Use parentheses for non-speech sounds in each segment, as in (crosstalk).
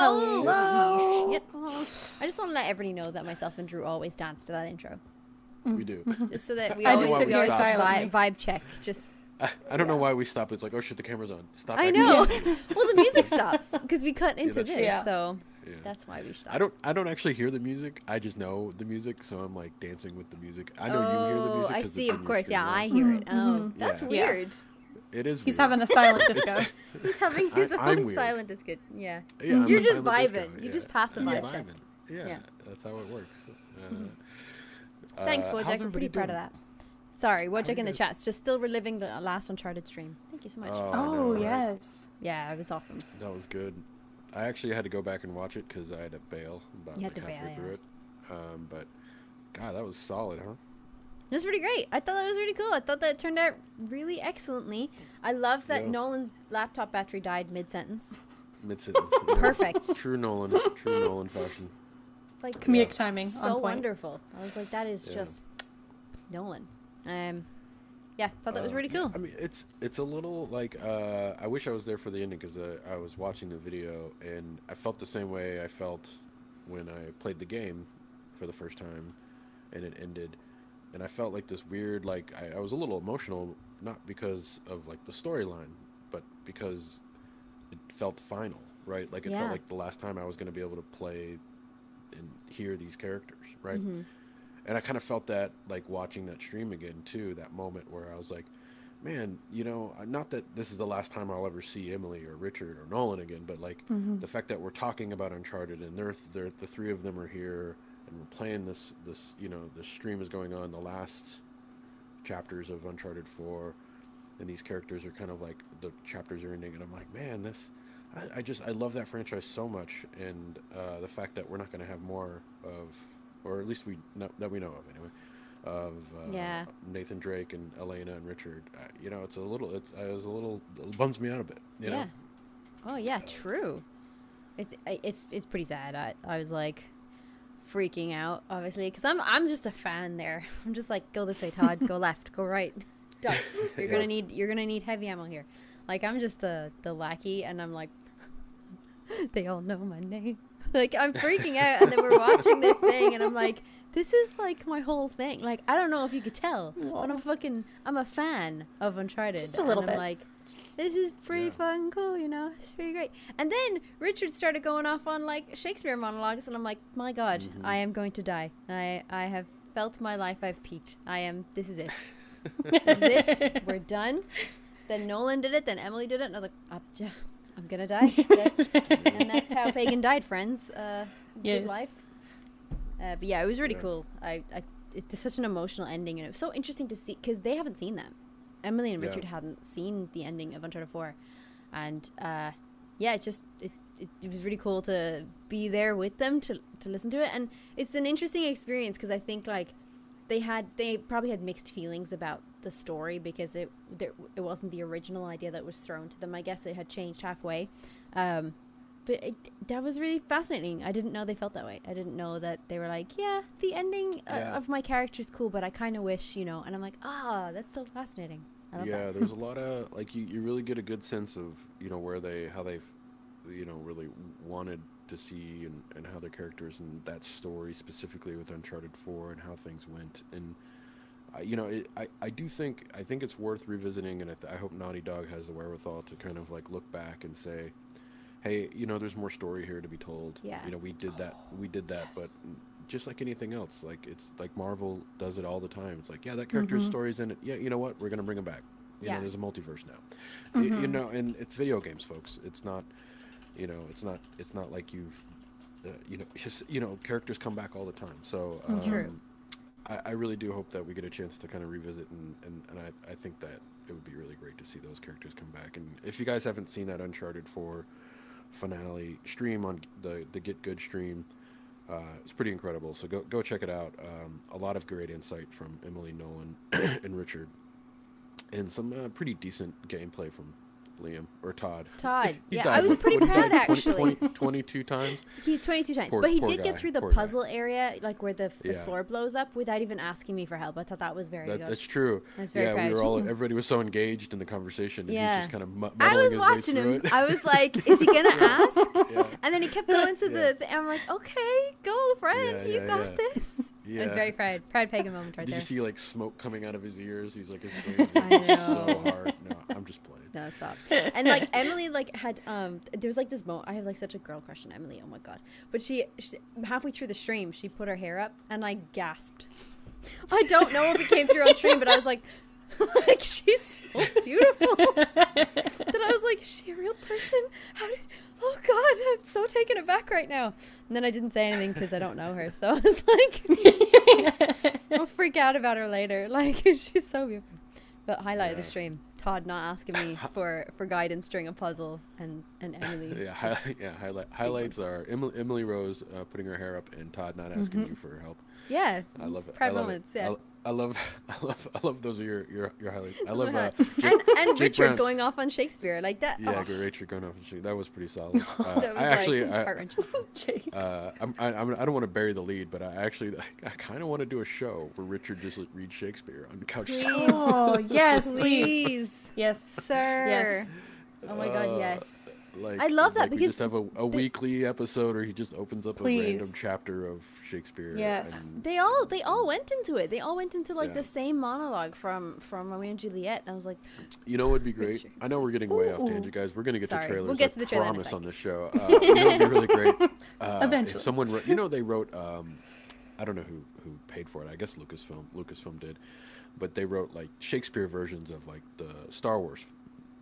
Hello. Shit. (laughs) I just want to let everybody know that myself and Drew always dance to that intro, we do. just so that (laughs) we I always, just sit we always vibe, vibe check. Just I, I don't know why we stop. It's like, oh shit, the camera's on. Stop. I acting know. (laughs) well, the music stops because we cut into that's this. Yeah. so Yeah. that's why we stop. I don't. I don't actually hear the music. I just know the music, so I'm like dancing with the music. I know you hear the Oh, music. I 'cause see. Of course, yeah, I hear it. Mhm, Oh, that's Yeah. Yeah. weird. It is. He's weird. having a silent (laughs) disco. He's having his I- I'm own weird. silent is good. Yeah. Yeah, You're just silent disco, vibing. You yeah. just pass the I'm vibe check. vibing. Yeah, Yeah. that's how it works. Uh, Thanks, uh, Wojak. I'm pretty everybody proud of that. Sorry, are Wojak in the guys? chat's just still reliving the last Uncharted stream. Thank you so much. Oh, I know, Oh right? yes. Yeah, it was awesome. That was good. I actually had to go back and watch it because I had to bail about You had like to halfway bail, through yeah. it. Um, but God, that was solid, huh? It was pretty great. I thought that was really cool. I thought that turned out really excellently. I love that Yeah. Nolan's laptop battery died mid sentence. (laughs) Mid sentence. (laughs) Perfect. True Nolan. True Nolan fashion. Like Comedic timing on so point. wonderful. I was like, that is Yeah. just Nolan. Um, yeah, thought that was Uh, really cool. I mean, it's it's a little like uh, I wish I was there for the ending because uh, I was watching the video and I felt the same way I felt when I played the game for the first time, and it ended, and I felt like this weird like I, I was a little emotional not because of like the storyline, but because it felt final, right? Like it Yeah. felt like the last time I was going to be able to play and hear these characters, right? Mhm. and I kind of felt that like watching that stream again too. That moment where I was like, man, you know, uh, not that this is the last time I'll ever see Emily or Richard or Nolan again, but like Mhm. the fact that we're talking about Uncharted and they're, they're the three of them are here and we're playing this this you know the stream is going on the last chapters of Uncharted Four, and these characters are kind of like the chapters are ending, and I'm like, man, this. I, I just I love that franchise so much, and uh, the fact that we're not going to have more of, or at least we know, that we know of anyway, of uh, Yeah. Nathan Drake and Elena and Richard. Uh, you know, it's a little, it's I was a little it bums me out a bit. You yeah. know? Oh yeah, true. It's it's it's pretty sad. I I was like freaking out obviously because I'm I'm just a fan there. (laughs) I'm just like go this way, Todd. go (laughs) left. Go right. Duck. (laughs) You're Yeah. gonna need you're gonna need heavy ammo here. Like I'm just the the lackey, and I'm like, they all know my name. Like I'm freaking out, and then we're watching this thing, and I'm like, this is like my whole thing. Like I don't know if you could tell, but I'm fucking I'm a fan of Uncharted. Just a little and I'm bit. like, this is pretty Yeah. fucking cool, you know. It's pretty great. And then Richard started going off on like Shakespeare monologues, and I'm like, my God, Mhm. I am going to die. I I have felt my life. I've peaked. I am. This is it. (laughs) this is it. We're done. Then Nolan did it. Then Emily did it, and I was like, I'm, j- I'm gonna die. (laughs) That's- and that's how Pagan died, friends. Uh, Yes. Good life. Uh, but yeah, it was really Yeah. cool. I, I it's such an emotional ending, and it was so interesting to see because they haven't seen that. Emily and Yeah. Richard hadn't seen the ending of Uncharted Four, and uh, yeah, it just it, it, it was really cool to be there with them to to listen to it, and it's an interesting experience because I think like they had they probably had mixed feelings about the story because it there, it wasn't the original idea that was thrown to them. I guess it had changed halfway. Um, but it, that was really fascinating. I didn't know they felt that way. I didn't know that they were like, yeah, the ending uh, Yeah. of my character is cool, but I kind of wish, you know. And I'm like, ah, that's so fascinating. Yeah that. there's a (laughs) lot of like you, you really get a good sense of you know where they how they you know really wanted to see and, and how their characters and that story specifically with Uncharted Four and how things went and. I you know, it, I, I do think I think it's worth revisiting, and I, th- I hope Naughty Dog has the wherewithal to kind of like look back and say, hey, you know, there's more story here to be told. Yeah. You know, we did that, we did that, but just like anything else, like it's like Marvel does it all the time. It's like, yeah, that character's story's in it. Yeah, you know what? We're gonna bring him back. You Yeah. know, there's a multiverse now. Y- You, know, and it's video games, folks. It's not, you know, it's not, it's not like you've, uh, you know, (laughs) just you know, characters come back all the time. So. Um, True. I, I really do hope that we get a chance to kind of revisit, and, and, and I, I think that it would be really great to see those characters come back. And if you guys haven't seen that Uncharted 4 finale stream on the, the Get Good stream, uh, it's pretty incredible. So go, go check it out. Um, a lot of great insight from Emily Nolan (clears throat) and Richard, and some uh, pretty decent gameplay from Liam or Todd. (laughs) Todd. He yeah, died, I was pretty proud died 20 actually. 20 22 times. (laughs) He 22 times, Poor- but he did get through the poor guy. puzzle area, like where the, the Yeah. floor blows up, without even asking me for help. I thought that was very That, good. that's true. I was very yeah, we were all. (laughs) Everybody was so engaged in the conversation, and Yeah. he's just kind of I was his watching him. it. I was like, "Is he gonna ask?" yeah. And then he kept going to Yeah. the, the. I'm like, "Okay, go, friend. Yeah, you yeah, got yeah. this." I was very proud. Proud pagan moment right Did there. you see like smoke coming out of his ears? He's like his brain's so hard. No, I'm just playing. No, stop. (laughs) And like Emily, like had um, there was like this moment. I have like such a girl crush on Emily. Oh my god! But she, she halfway through the stream, she put her hair up, and I gasped. I don't know if it came through on stream, but I was like, (laughs) like she's so beautiful. (laughs) that I was like, is she a real person? How did? Oh God, I'm so taken aback right now. And then I didn't say anything because I don't know her, so I was like, I'll freak out about her later. Like she's so beautiful. But highlight of the stream: Todd not asking me (laughs) for for guidance during a puzzle, and and Emily. (laughs) Yeah, hi- yeah. Highlight, highlights are Emily, Emily Rose uh, putting her hair up and Todd not asking you for help. Yeah, I love it. Proud I love moments. It. Yeah. I, I love, (laughs) I love, I love those are your your, your highlights. I love are uh, Jake, and and Jake Richard Brown. going off on Shakespeare like that. Yeah, oh, great. Rachel going off on Shakespeare. That was pretty solid. (laughs) Uh, that was I actually, like I, heart-wrenching. (laughs) Jake. uh, I'm, I, I'm, I don't want to bury the lead, but I actually, I kind of want to do a show where Richard just reads Shakespeare on couch. Please. Oh yes, please. Please, Yes. sir. Yes. Oh my God, Uh, yes. Like, I love that like we just have a, a weekly episode, or he just opens up a random chapter of Shakespeare. Yes. and- They all they all went into it. They all went into like Yeah. the same monologue from from Romeo and Juliet. And I was like, You know what would be great? I know we're getting way off tangent, guys. We're gonna get Sorry. to trailers. We'll get to the trailer promise on this show. (laughs) Uh, you know, it'd be really great. Uh, Eventually. Someone, wrote, you know, they wrote. Um, I don't know who who paid for it. I guess Lucasfilm. Lucasfilm did, but they wrote like Shakespeare versions of like the Star Wars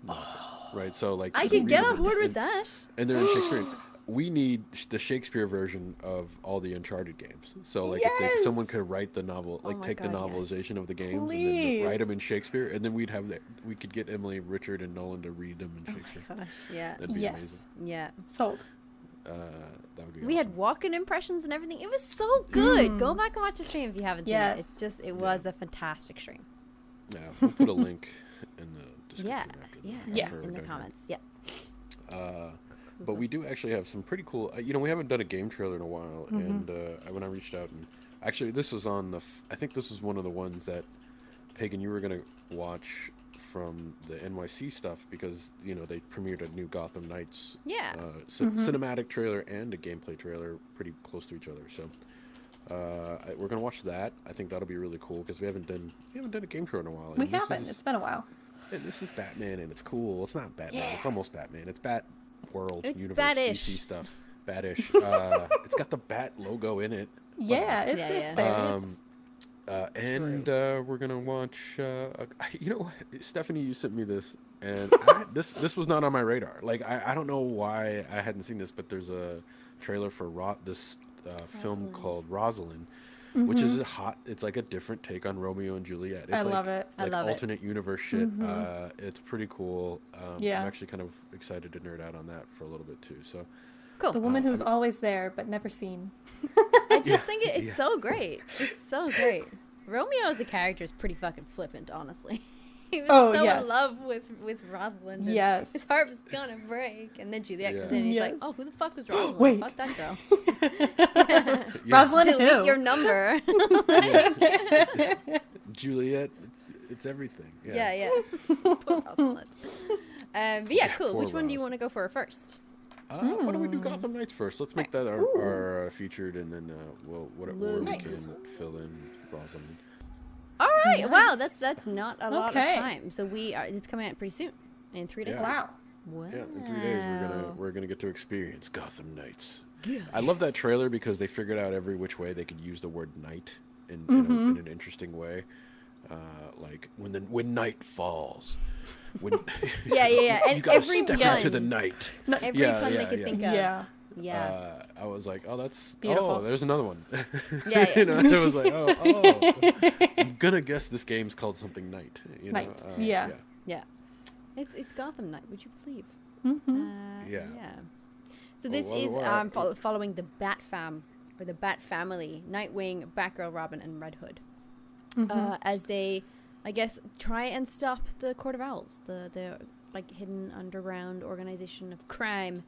novels, right? So like I can get on board with that. And they're in Shakespeare. (gasps) We need the Shakespeare version of all the Uncharted games. So, like, if they, someone could write the novel, Oh like, my take the God, yes. novelization of the games and then write them in Shakespeare, and then we'd have that. We could get Emily, Richard, and Nolan to read them in Shakespeare. Gosh, yeah, That'd be Yes. yeah. Sold. Uh, that would be. We awesome. had walk-in impressions and everything. It was so good. Go back and watch the stream if you haven't seen it. Yes. It's just it was a fantastic stream. Yeah, we'll put a link in the (laughs) description Yeah, after. The- yeah. Yes. in the done here. comments. Yeah. Uh, but we do actually have some pretty cool. Uh, you know, we haven't done a game trailer in a while, Mm-hmm. and uh, when I reached out, and actually, this was on the. F- I think this was one of the ones that Pagan you were gonna watch from the NYC stuff because you know they premiered a new Gotham Knights Yeah. uh, ci- cinematic trailer and a gameplay trailer pretty close to each other. So. Uh, I- we're gonna watch that. I think that'll be really cool because we haven't done we haven't done a game trailer in a while. We haven't. is- It's been a while. And this is Batman, and it's cool. It's not Batman. It's almost Batman. It's Bat World It's Universe Bat-ish. DC stuff. Batish. (laughs) Uh, it's got the Bat logo in it. Yeah, it's, Yeah, it's yeah. there. Um, Uh, and uh, we're gonna watch. Uh, a- (laughs) you know, what? Stephanie, you sent me this, and (laughs) I, this this was not on my radar. Like I, I don't know why I hadn't seen this, but there's a trailer for Ro- this uh, film Rosalind. called Rosalind, which is a hot. It's like a different take on Romeo and Juliet. It's I like, love it. I Like love it. alternate universe shit. Uh, it's pretty cool. Um, Yeah. I'm actually kind of excited to nerd out on that for a little bit too. So Cool. the woman uh, who's I'm- always there but never seen. (laughs) I just think it, it's yeah. so great. It's so great. Romeo as a character is pretty fucking flippant, honestly. (laughs) he was Oh, so yes. in love with with Rosalind. Yes. His heart was gonna break, and then Juliet comes in. and He's like, "Oh, who the fuck was (gasps) Rosalind? Wait. Fuck that girl. (laughs) (laughs) yeah, Rosalind Delete who? your number." Juliet, it's, it's everything. Yeah. yeah, yeah. Poor Rosalind. Um, but yeah, cool. poor Which one do you want to go for first? Uh, Why don't we do Gotham Knights first? Let's make that our, Ooh. our uh, featured, and then uh, we'll what, where we can fill in Rosalind. All right. Wow, that's that's not a lot Okay. of time. So we are. It's coming out pretty soon, in three days. Yeah. Wow. Wow. Yeah, in three days we're gonna we're gonna get to experience Gotham Knights. I love that trailer because they figured out every which way they could use the word night in, in, a, in an interesting way. Uh, like when the when night falls, when (laughs) Yeah, yeah, yeah. (laughs) you And gotta every step pun, into the night. every Yeah, pun yeah, they could yeah. think of. Yeah. Yeah. Uh, I was like, oh, that's Beautiful. oh, there's another one. (laughs) Yeah, yeah. you know, it was like, oh, oh, (laughs) I'm gonna guess this game's called something night. You know? Night, Uh, yeah. yeah. It's it's Gotham Night. Would you believe? Mm-hmm. Uh, Yeah. yeah. So Well, this what- is what- um, fol- following the Bat Fam or the Bat Family: Nightwing, Batgirl, Robin, and Red Hood, Mm-hmm. uh, as they, I guess, try and stop the Court of Owls, the the like hidden underground organization of crime.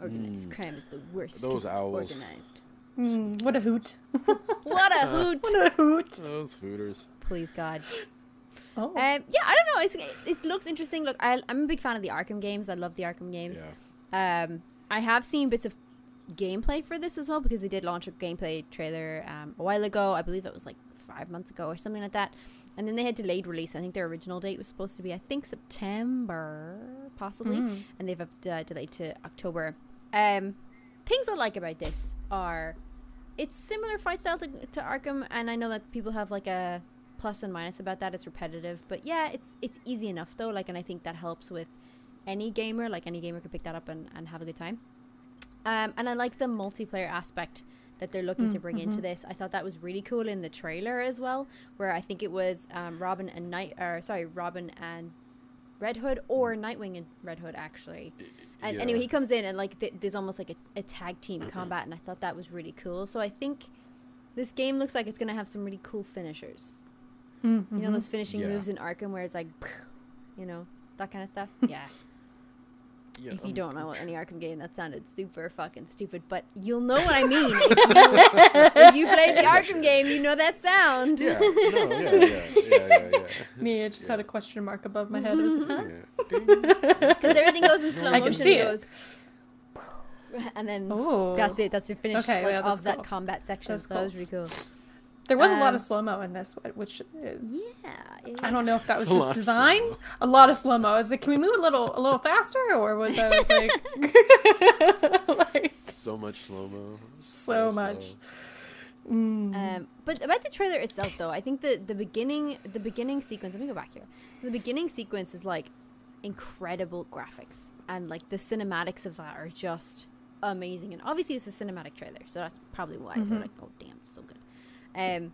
Organized Mm. crime is the worst. Those it's owls. Organized. Mm, what a hoot. (laughs) What a (laughs) hoot! What a hoot. Those Hooters. Please God. Oh. Um, yeah, I don't know. It's, it looks interesting. Look, I, I'm a big fan of the Arkham games. I love the Arkham games. Yeah. Um, I have seen bits of gameplay for this as well because they did launch a gameplay trailer um, a while ago. I believe it was like five months ago or something like that. And then they had delayed release. I think their original date was supposed to be, I think, September, possibly, Mm. and they've uh, delayed to October. Um, things I like about this are it's similar fight style to, to Arkham, and I know that people have like a plus and minus about that. It's repetitive, but yeah, it's it's easy enough though. Like, and I think that helps with any gamer. Like, any gamer could pick that up and, and have a good time. Um, and I like the multiplayer aspect that they're looking to bring into this. I thought that was really cool in the trailer as well, where I think it was um, Robin and Night, or sorry, Robin and Red Hood, or Nightwing and Red Hood actually. And Yeah. anyway, he comes in and like th- there's almost like a, a tag team (clears throat) combat, and I thought that was really cool. So I think this game looks like it's gonna have some really cool finishers. Mm-hmm. You know those finishing Yeah. moves in Arkham where it's like, you know, that kind of stuff. (laughs) Yeah. Yeah, if you um, don't know any Arkham game, that sounded super fucking stupid, but you'll know what I (laughs) mean. if, you, (laughs) if you played the Arkham game, you know that sound. Yeah, no, yeah, yeah, yeah, yeah, yeah. Me, I just had a question mark above my head. I was like, huh? yeah. (laughs) Because everything goes in slow I can motion. see it it. goes, and then Oh. that's it. That's the finish Okay, like, yeah, that's of that combat section. That's so that was really cool. There was a lot Um, of slow mo in this, which is. Yeah. I don't know if that was It's a lot just of design. slow-mo. A lot of slow mo. I was like, can we move a little, a little faster, or was I was like, (laughs) like So much slow mo. so much? Mm. Um, but about the trailer itself, though, I think the the beginning the beginning sequence. Let me go back here. The beginning sequence is like incredible graphics, and like the cinematics of that are just amazing. And obviously, it's a cinematic trailer, so that's probably why they're like, "Oh, damn, so good." Um,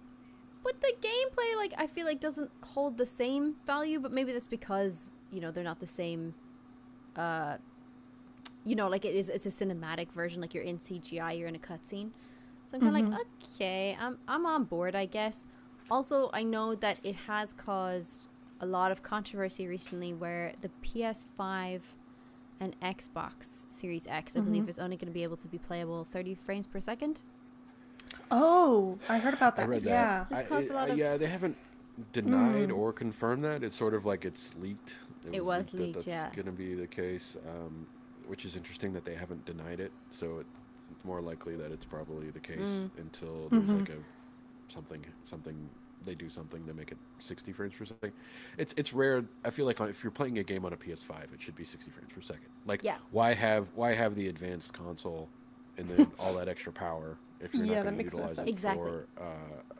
but the gameplay, like, I feel like doesn't hold the same value. But maybe that's because you know they're not the same. Uh, you know, like it is. It's a cinematic version. Like you're in CGI, you're in a cutscene. So I'm kind of like, okay, I'm I'm on board, I guess. Also, I know that it has caused a lot of controversy recently, where the PS5 and Xbox Series X, I believe, is only going to be able to be playable 30 frames per second. Oh, I heard about I that. read yeah. This I- caused a I- lot of- yeah, they haven't denied or confirmed that. It's sort of like it's leaked. It was that leaked, that's yeah. going to be the case, um, which is interesting that they haven't denied it. So it's, it's more likely that it's probably the case Mm. until there's like a something something they do something to make it 60 frames per second. It's it's rare. I feel like if you're playing a game on a PS5, it should be 60 frames per second. Like Yeah. why have why have the advanced console and then all that extra power if you're Yeah, not going to utilize it. Exactly. for uh,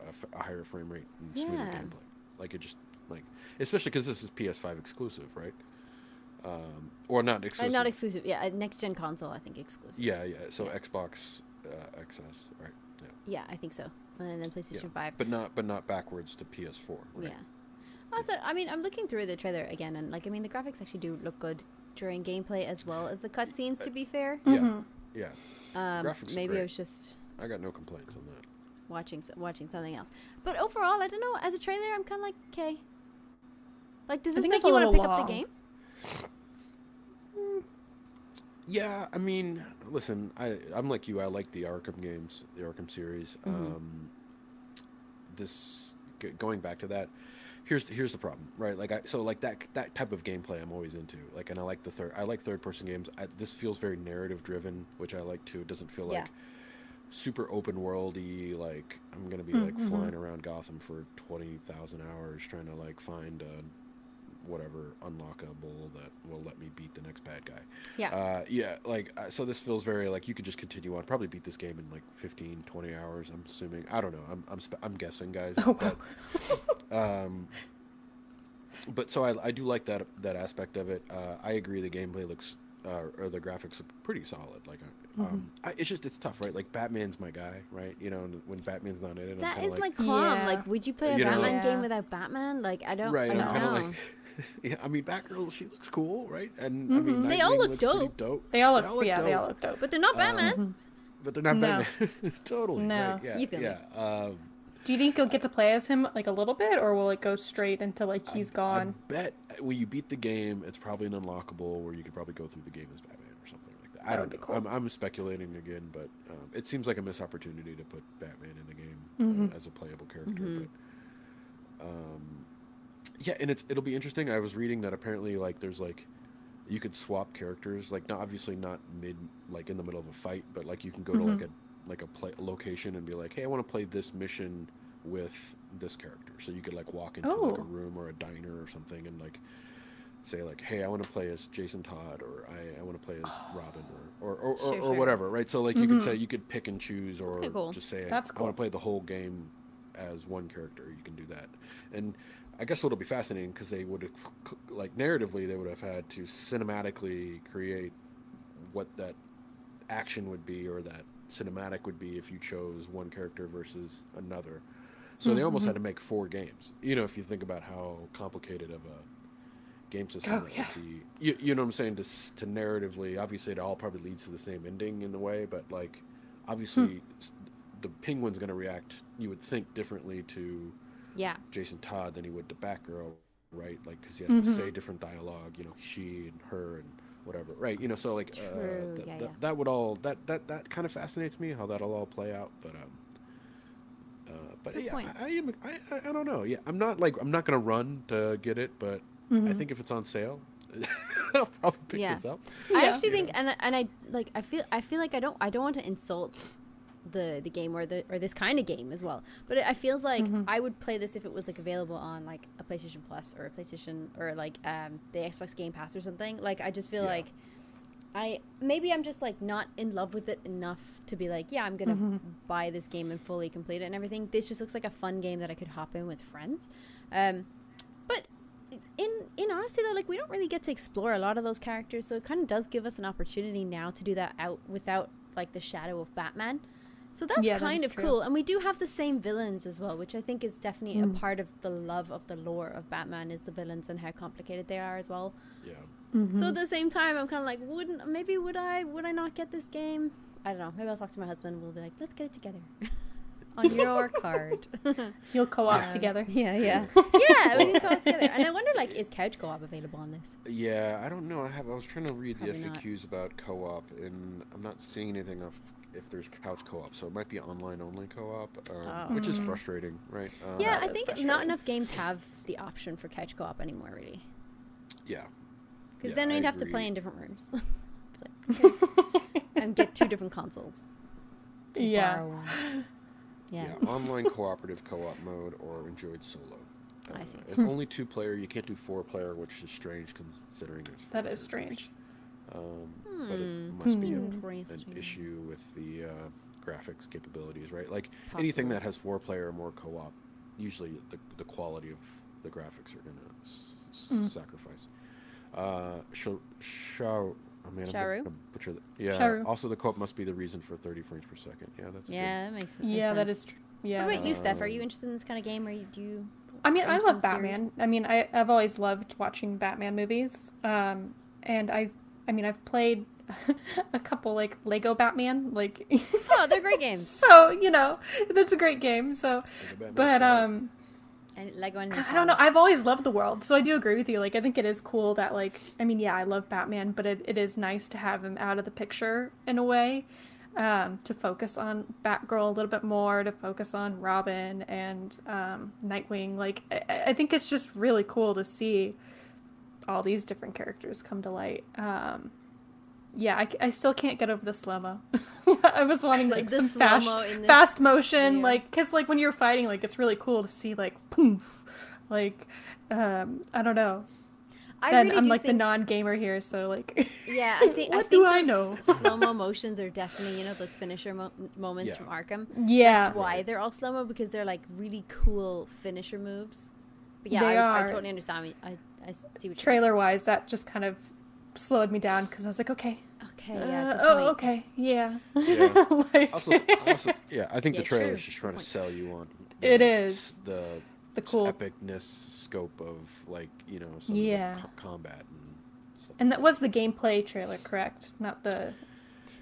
a, f- a higher frame rate and smoother Yeah. gameplay? Like it just like especially because this is PS5 exclusive, right? Um, or not Uh, exclusive. not exclusive. Yeah, a next gen console, I think exclusive. yeah, yeah. So Yeah. Xbox uh, XS, right? Yeah. Yeah, I think so. And then PlayStation 5. But not but not backwards to PS4. Right? Yeah. Also, I mean, I'm looking through the trailer again, and like, I mean, the graphics actually do look good during gameplay as well as the cutscenes. To be fair, Yeah. Yeah. um, graphics maybe I great. was just I got no complaints on that. watching watching something else. But overall, I don't know. As a trailer, I'm kind of like, okay. Like, does this make you want to little pick up the game? Yeah, I mean, listen, I I'm like you. I like the Arkham games, the Arkham series. Mm-hmm. Um, this g- going back to that, here's here's the problem, right? Like I so like that that type of gameplay I'm always into. Like and I like the third I like third person games. I, this feels very narrative driven, which I like too. It doesn't feel Yeah. like super open worldy. Like I'm gonna be like flying around Gotham for twenty thousand hours trying to like find uh, whatever unlockable that will let me beat the next bad guy. Yeah. Uh, yeah, like uh, so this feels very like you could just continue on, probably beat this game in like 15, 20 hours. I'm assuming. I don't know. I'm I'm, I'm guessing, guys. (laughs) Oh, but, um, but so I, I do like that that aspect of it. Uh, I agree. The gameplay looks uh, or the graphics are pretty solid. Like, uh, um, I, it's just it's tough, right? Like Batman's my guy, right? You know, when Batman's not in it, I'm That kinda my like, qualm. Yeah. Like, would you play a You Batman Yeah. game without Batman? Like, I don't. right? I I'm don't kind of know. like. (laughs) Yeah, I mean, Batgirl, she looks cool, right? And I mean, Mm-hmm. They all look dope. dope. They all look, yeah, they dope. all look dope. but they're not Batman. but they're not No. Batman. (laughs) totally. No. Right, yeah. You feel me. yeah. Um, Do you think you'll get to play as him like a little bit, or will it go straight into like he's I gone? I bet when you beat the game, it's probably an unlockable where you could probably go through the game as Batman or something like that. I That don't know. cool. I'm, I'm speculating again, but um, it seems like a missed opportunity to put Batman in the game Mm-hmm. uh, as a playable character. But um, yeah, and it's it'll be interesting. I was reading that apparently, like, there's like you could swap characters, like not obviously not mid, like in the middle of a fight, but like you can go to like a like a play, location and be like, hey, I want to play this mission with this character. So you could like walk into like a Oh. room or a diner or something and like say like, hey, I want to play as Jason Todd or I, I want to play as (gasps) Robin or or, or, or, Sure, or sure. whatever, right? So like you could mm-hmm. say you could pick and choose or cool. just say That's I want to play the whole game as one character. You can do that, and I guess it'll be fascinating because they would have like narratively they would have had to cinematically create what that action would be or that cinematic would be if you chose one character versus another. So they almost mm-hmm. had to make four games. You know, if you think about how complicated of a game system Oh, that yeah. would be. You, you know what I'm saying? To, to narratively, obviously, it all probably leads to the same ending in a way, but like, obviously, hmm. s- the penguin's going to react. You would think differently to Yeah. Jason Todd than he would to Batgirl, right? Like, because he has to mm-hmm. say different dialogue. You know, she and her and whatever, right? You know, so like, uh, th- yeah, th- yeah. that would all that that that kind of fascinates me how that'll all play out, but um. Uh, but Good yeah, point. I, I am. I, I I don't know. Yeah, I'm not like I'm not gonna run to get it, but I think if it's on sale, (laughs) I'll probably pick Yeah. this up. I actually You think, know? and and I like, I feel, I feel like I don't, I don't want to insult the the game or the or this kind of game as well. But it, I feels like I would play this if it was like available on like a PlayStation Plus or a PlayStation or like um the Xbox Game Pass or something. Like I just feel Yeah. like I maybe I'm just like not in love with it enough to be like, yeah, I'm gonna buy this game and fully complete it and everything. This just looks like a fun game that I could hop in with friends. Um, but in in honesty though, like we don't really get to explore a lot of those characters, so it kind of does give us an opportunity now to do that out without like the shadow of Batman. So that's Yeah, kind is of true. cool, and we do have the same villains as well, which I think is definitely Mm. a part of the love of the lore of Batman is the villains and how complicated they are as well. Yeah. So at the same time, I'm kind of like, wouldn't maybe would I would I not get this game? I don't know. Maybe I'll talk to my husband. We'll be like, let's get it together (laughs) on your card. (laughs) You'll co-op Um, together. (laughs) Yeah, yeah, yeah. We can go together. And I wonder, like, is couch co-op available on this? Yeah, I don't know. I have. I was trying to read the Probably not. FAQs about co-op, and I'm not seeing anything of if there's couch co-op. So it might be online only co-op, um, Oh. which is frustrating, right? Um, yeah, I think not enough games have the option for couch co-op anymore, really. Yeah. Because Yeah, then we'd have to play in different rooms. Like, (laughs) (laughs) and get two different consoles. Yeah. Yeah. Yeah. Online cooperative co-op mode or enjoyed solo. I see. It's only two player. You can't do four player, which is strange considering there's. four That is characters. strange. Um, but it Hmm. must be a, an issue with the uh, graphics capabilities, right? Like anything that has four player or more co-op, usually the, the quality of the graphics are gonna s- s- Mm. sacrifice. Uh, Shao, Shao, I mean, Sharu? I'm gonna butcher the, yeah. Sharu. Also, the co-op must be the reason for 30 frames per second. Yeah, that's good. Yeah, that makes, makes Yeah, that sense. is. Tr- yeah. What about you, Steph? Are Um, you interested in this kind of game, or you, do you? I mean, I love some series? Batman. I mean, I, I've always loved watching Batman movies. Um, and I've, I mean, I've played (laughs) a couple like Lego Batman, like. Oh, they're great (laughs) games. so you know, that's a great game. So, Like a Batman but um, And Lego and I don't know. I've always loved the world, so I do agree with you. Like, I think it is cool that, like, I mean, yeah, I love Batman, but it, it is nice to have him out of the picture in a way. um, to focus on Batgirl a little bit more, to focus on Robin and um, Nightwing. Like, I, I think it's just really cool to see all these different characters come to light. Um, yeah, I, I still can't get over the slow mo. (laughs) I was wanting like The some fast, this fast motion, video. like because like when you're fighting, like it's really cool to see like poof, like um, I don't know. I then really I'm do like the non-gamer here, so like Yeah, I (laughs) think I think do I know? (laughs) slow mo motions are definitely you know those finisher mo- moments Yeah. from Arkham. yeah, That's why they're all slow mo because they're like really cool finisher moves. But yeah, They I, I totally understand. I I see what trailer wise, that just kind of slowed me down because I was like, okay, Okay, uh, yeah. good oh, okay, yeah, Yeah. (laughs) like, Also, also, yeah, I think the trailer true. is just trying to sell you on. It the is. s- the the cool, epicness scope of like you know some Yeah. of the co- combat and stuff. and that was the gameplay trailer, correct? Not the.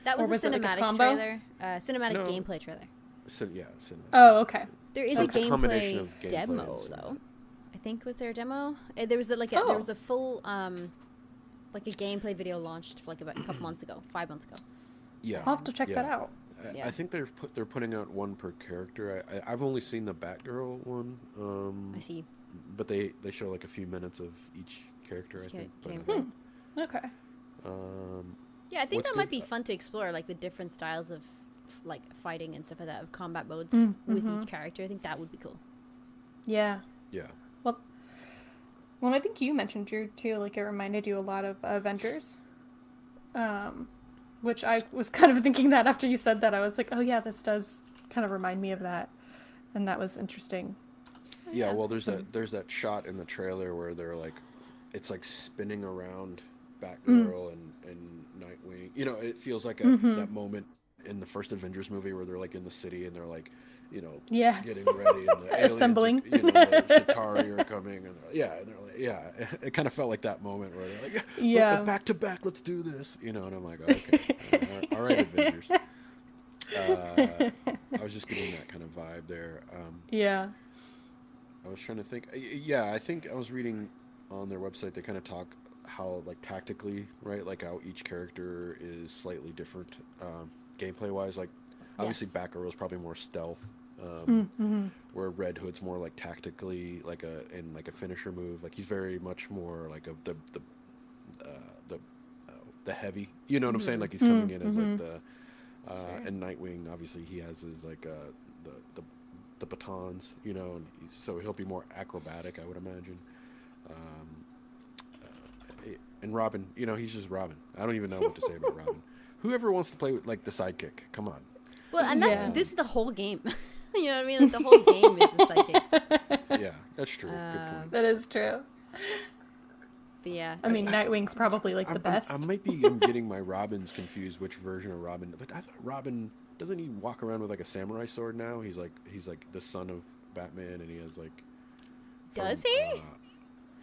That was, was a it like a cinematic combo? trailer, uh, cinematic No. gameplay trailer. So, yeah, cinematic. Oh, okay. There is So a it's a gameplay of gameplay demo though. Cinematic. I think was there a demo? Uh, There was a, like a, Oh. there was a full um like a gameplay video launched like about a couple months ago, five months ago. yeah, I'll have to check that out. I, Yeah. I think they're put they're putting out one per character. I, I I've only seen the Batgirl one. Um, I see. but they they show like a few minutes of each character. I think. ca- But, character. Okay. um, Yeah, I think What's that might be fun to explore, like the different styles of like fighting and stuff like that, of combat modes Mm, with mhm. each character. I think that would be cool. Yeah. yeah, Well, well, I think you mentioned Drew too. Like it reminded you a lot of Avengers. Um, which I was kind of thinking that after you said that, I was like, oh yeah, this does kind of remind me of that, and that was interesting. yeah. yeah. Well, there's that there's that shot in the trailer where they're like, it's like spinning around Batgirl and and Nightwing. You know, it feels like a, Mhm. that moment in the first Avengers movie where they're like in the city and they're like, you know, Yeah. getting ready and the (laughs) aliens are- Assembling. you know, the (laughs) Chitauri are coming and yeah, and they're like, yeah, (laughs) it kind of felt like that moment where they're like, yeah, back to back, let's do this, you know, and I'm like, okay, all right, Avengers. Uh, I was just getting that kind of vibe there. Um, Yeah. I was trying to think. Yeah, I think I was reading on their website. They kind of talk how like tactically, right? Like how each character is slightly different um, gameplay wise. Like obviously, Yes. Batgirl is probably more stealth, um, Mm-hmm. where Red Hood's more like tactically, like a in like a finisher move. Like he's very much more like of the the uh, the uh, the heavy. You know what I'm saying? Like he's coming in as like the uh, Sure. and Nightwing. Obviously, he has his like uh, the the the batons. You know, and he's, so he'll be more acrobatic, I would imagine. Um, uh, and Robin, you know, he's just Robin. I don't even know what to say about (laughs) Robin. Whoever wants to play with like the sidekick, come on. Well, and that's, Yeah. this is the whole game. (laughs) you know what I mean? Like the whole game is the psychic. (laughs) Yeah, that's true. Good Um, point. That is true. But yeah, I mean, Nightwing's probably like the I'm- I'm- best. I might be I'm getting my Robins confused. Which version of Robin? But I thought Robin doesn't he walk around with like a samurai sword now? He's like he's like the son of Batman, and he has like. Does from, he? uh,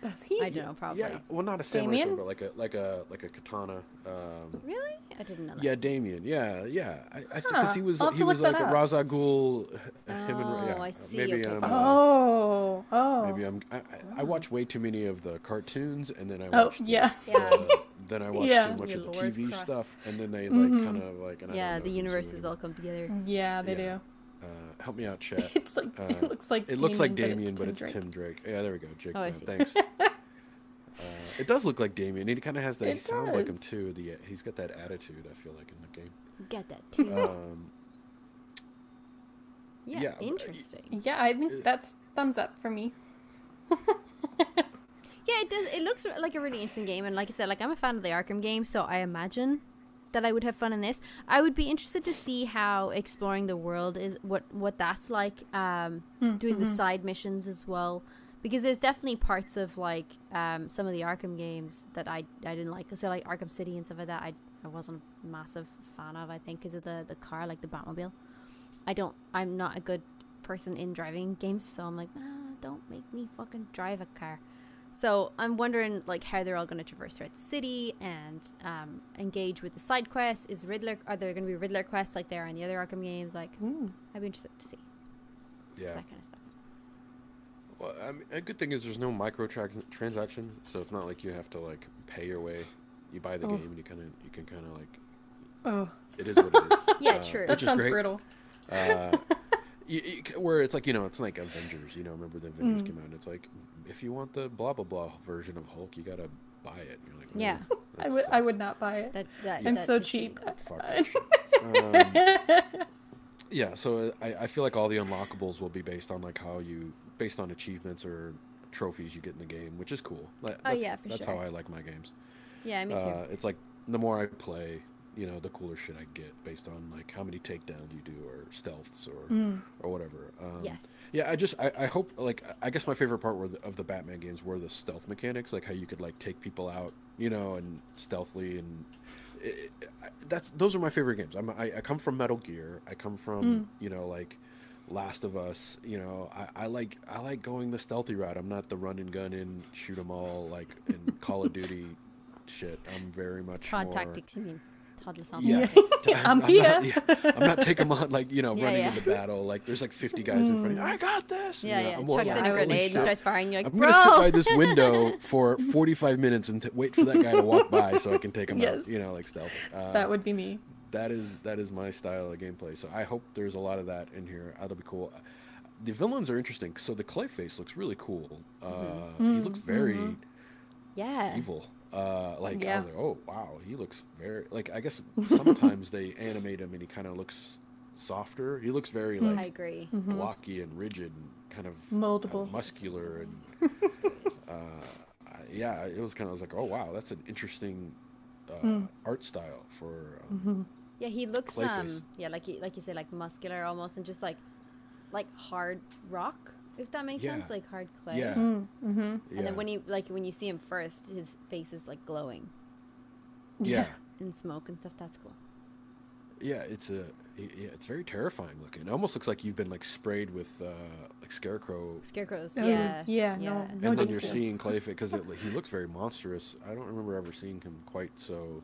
Does he? I don't know, probably. Yeah, well, not a samurai Damian? sword, but like a like a like a katana. Um, Really? I didn't know that. yeah, Damian. Yeah, yeah. I, I think Huh, because he was I'll he was like that a up. Ra's al Ghul. Him and Oh, yeah. I see, Maybe okay. I'm. uh, Oh, oh. Maybe I'm. I, I, I watch way too many of the cartoons, and then I Oh, the- yeah. Yeah. the- then I watch Yeah. too much Your of the TV cross. stuff, and then they like Mhm. kind of like. And I yeah, don't know the universes all come together. Yeah, they Yeah. do. Uh, help me out, chat. (laughs) It's like Uh, it looks like It looks like Damian, Damian, but Tim it's Drake. Tim Drake. Yeah, there we go. Jake. Oh, I uh, see. Thanks. (laughs) uh, it does look like Damian. He kind of has that. he It sounds like him too. The he's got that attitude. I feel like in the game. Get that (laughs) too. Um, yeah, yeah, but- interesting. Yeah, I think Uh, that's thumbs up for me. Yeah, it does. It looks like a really interesting game, and like I said, like I'm a fan of the Arkham games, so I imagine that I would have fun in this. I would be interested to see how exploring the world is what what that's like. Um, doing the side missions as well, because there's definitely parts of like um, some of the Arkham games that I I didn't like. So like Arkham City and stuff like that, I I wasn't a massive fan of. I think because of the the car, like the Batmobile. I don't. I'm not a good person in driving games, so I'm like, ah, don't make me fucking drive a car. So I'm wondering like how they're all going to traverse throughout the city and um, engage with the side quests. Is Riddler? Are there going to be Riddler quests like there are in the other Arkham games? Like, Ooh. I'd be interested to see yeah. that kind of stuff. Well, I mean, a good thing is there's no micro transactions, so it's not like you have to like pay your way. You buy the Oh. game and you kind of you can kind of like. Oh, it is what it is. (laughs) Yeah, Uh, true. that sounds great. brutal. Uh, you, you, where it's like you know it's like Avengers. You know, remember the Avengers Mm. came out? and It's like if you want the blah blah blah version of Hulk, you gotta buy it. You're like, Yeah. "Oh, (laughs) I that would I would not buy it. That, that, I'm that so cheap. Fuck that (laughs) shit. Um, yeah, so I, I feel like all the unlockables will be based on like how you based on achievements or trophies you get in the game, which is cool. That- Oh, that's, yeah, for that's sure. how I like my games. Yeah, me too. Uh, it's like the more I play, you know, the cooler shit I get based on like how many takedowns you do or stealths or Mm. or whatever. Um, yes. Yeah, I just I, I hope like I guess my favorite part were the, of the Batman games were the stealth mechanics, like how you could like take people out, you know, and stealthily and it, I, that's those are my favorite games. I'm, I I come from Metal Gear. I come from you know like Last of Us. You know, I, I like I like going the stealthy route. I'm not the run and gun in shoot 'em all like in (laughs) Call of Duty shit. I'm very much Todd more, tactics, you mean? Todd Lassonde yeah, (laughs) tactics. I'm not, here. yeah, I'm not taking him on like you know Yeah, running yeah. into battle. Like there's like 50 guys in front of you. I got this. Yeah, You yeah. I'm Chucks like, in a grenade and starts firing. You're like, I'm bro. gonna sit by this window (laughs) for 45 minutes and t- wait for that guy to walk by so I can take him Yes. out. You know, like stealth. Uh, That would be me. that is that is my style of gameplay. So I hope there's a lot of that in here. That'll be cool. The villains are interesting. So the Clayface looks really cool. Uh, He Mm, looks very mhm. yeah. evil. Uh, like I was like, oh wow, he looks very like. I guess sometimes they (laughs) animate him and he kind of looks softer. He looks very Mm. I like agree. Mhm. blocky and rigid and kind of Moldable. muscular and (laughs) uh, yeah, it was kind of I was like, oh wow, that's an interesting uh, Mm. art style for. Um, hmm Yeah, he looks Clayface. um yeah, like you like you say, like muscular almost and just like like hard rock, if that makes Yeah. sense. Like hard clay. Yeah. Mm-hmm. And yeah, then when you like when you see him first, his face is like glowing yeah, (laughs) And smoke and stuff. That's cool. yeah, it's a yeah, it's very terrifying looking. It almost looks like you've been like sprayed with uh, like scarecrow Scarecrows. Oh, yeah. yeah, yeah. no, and no then you're difference. seeing (laughs) Clayface because he looks very monstrous. I don't remember ever seeing him quite so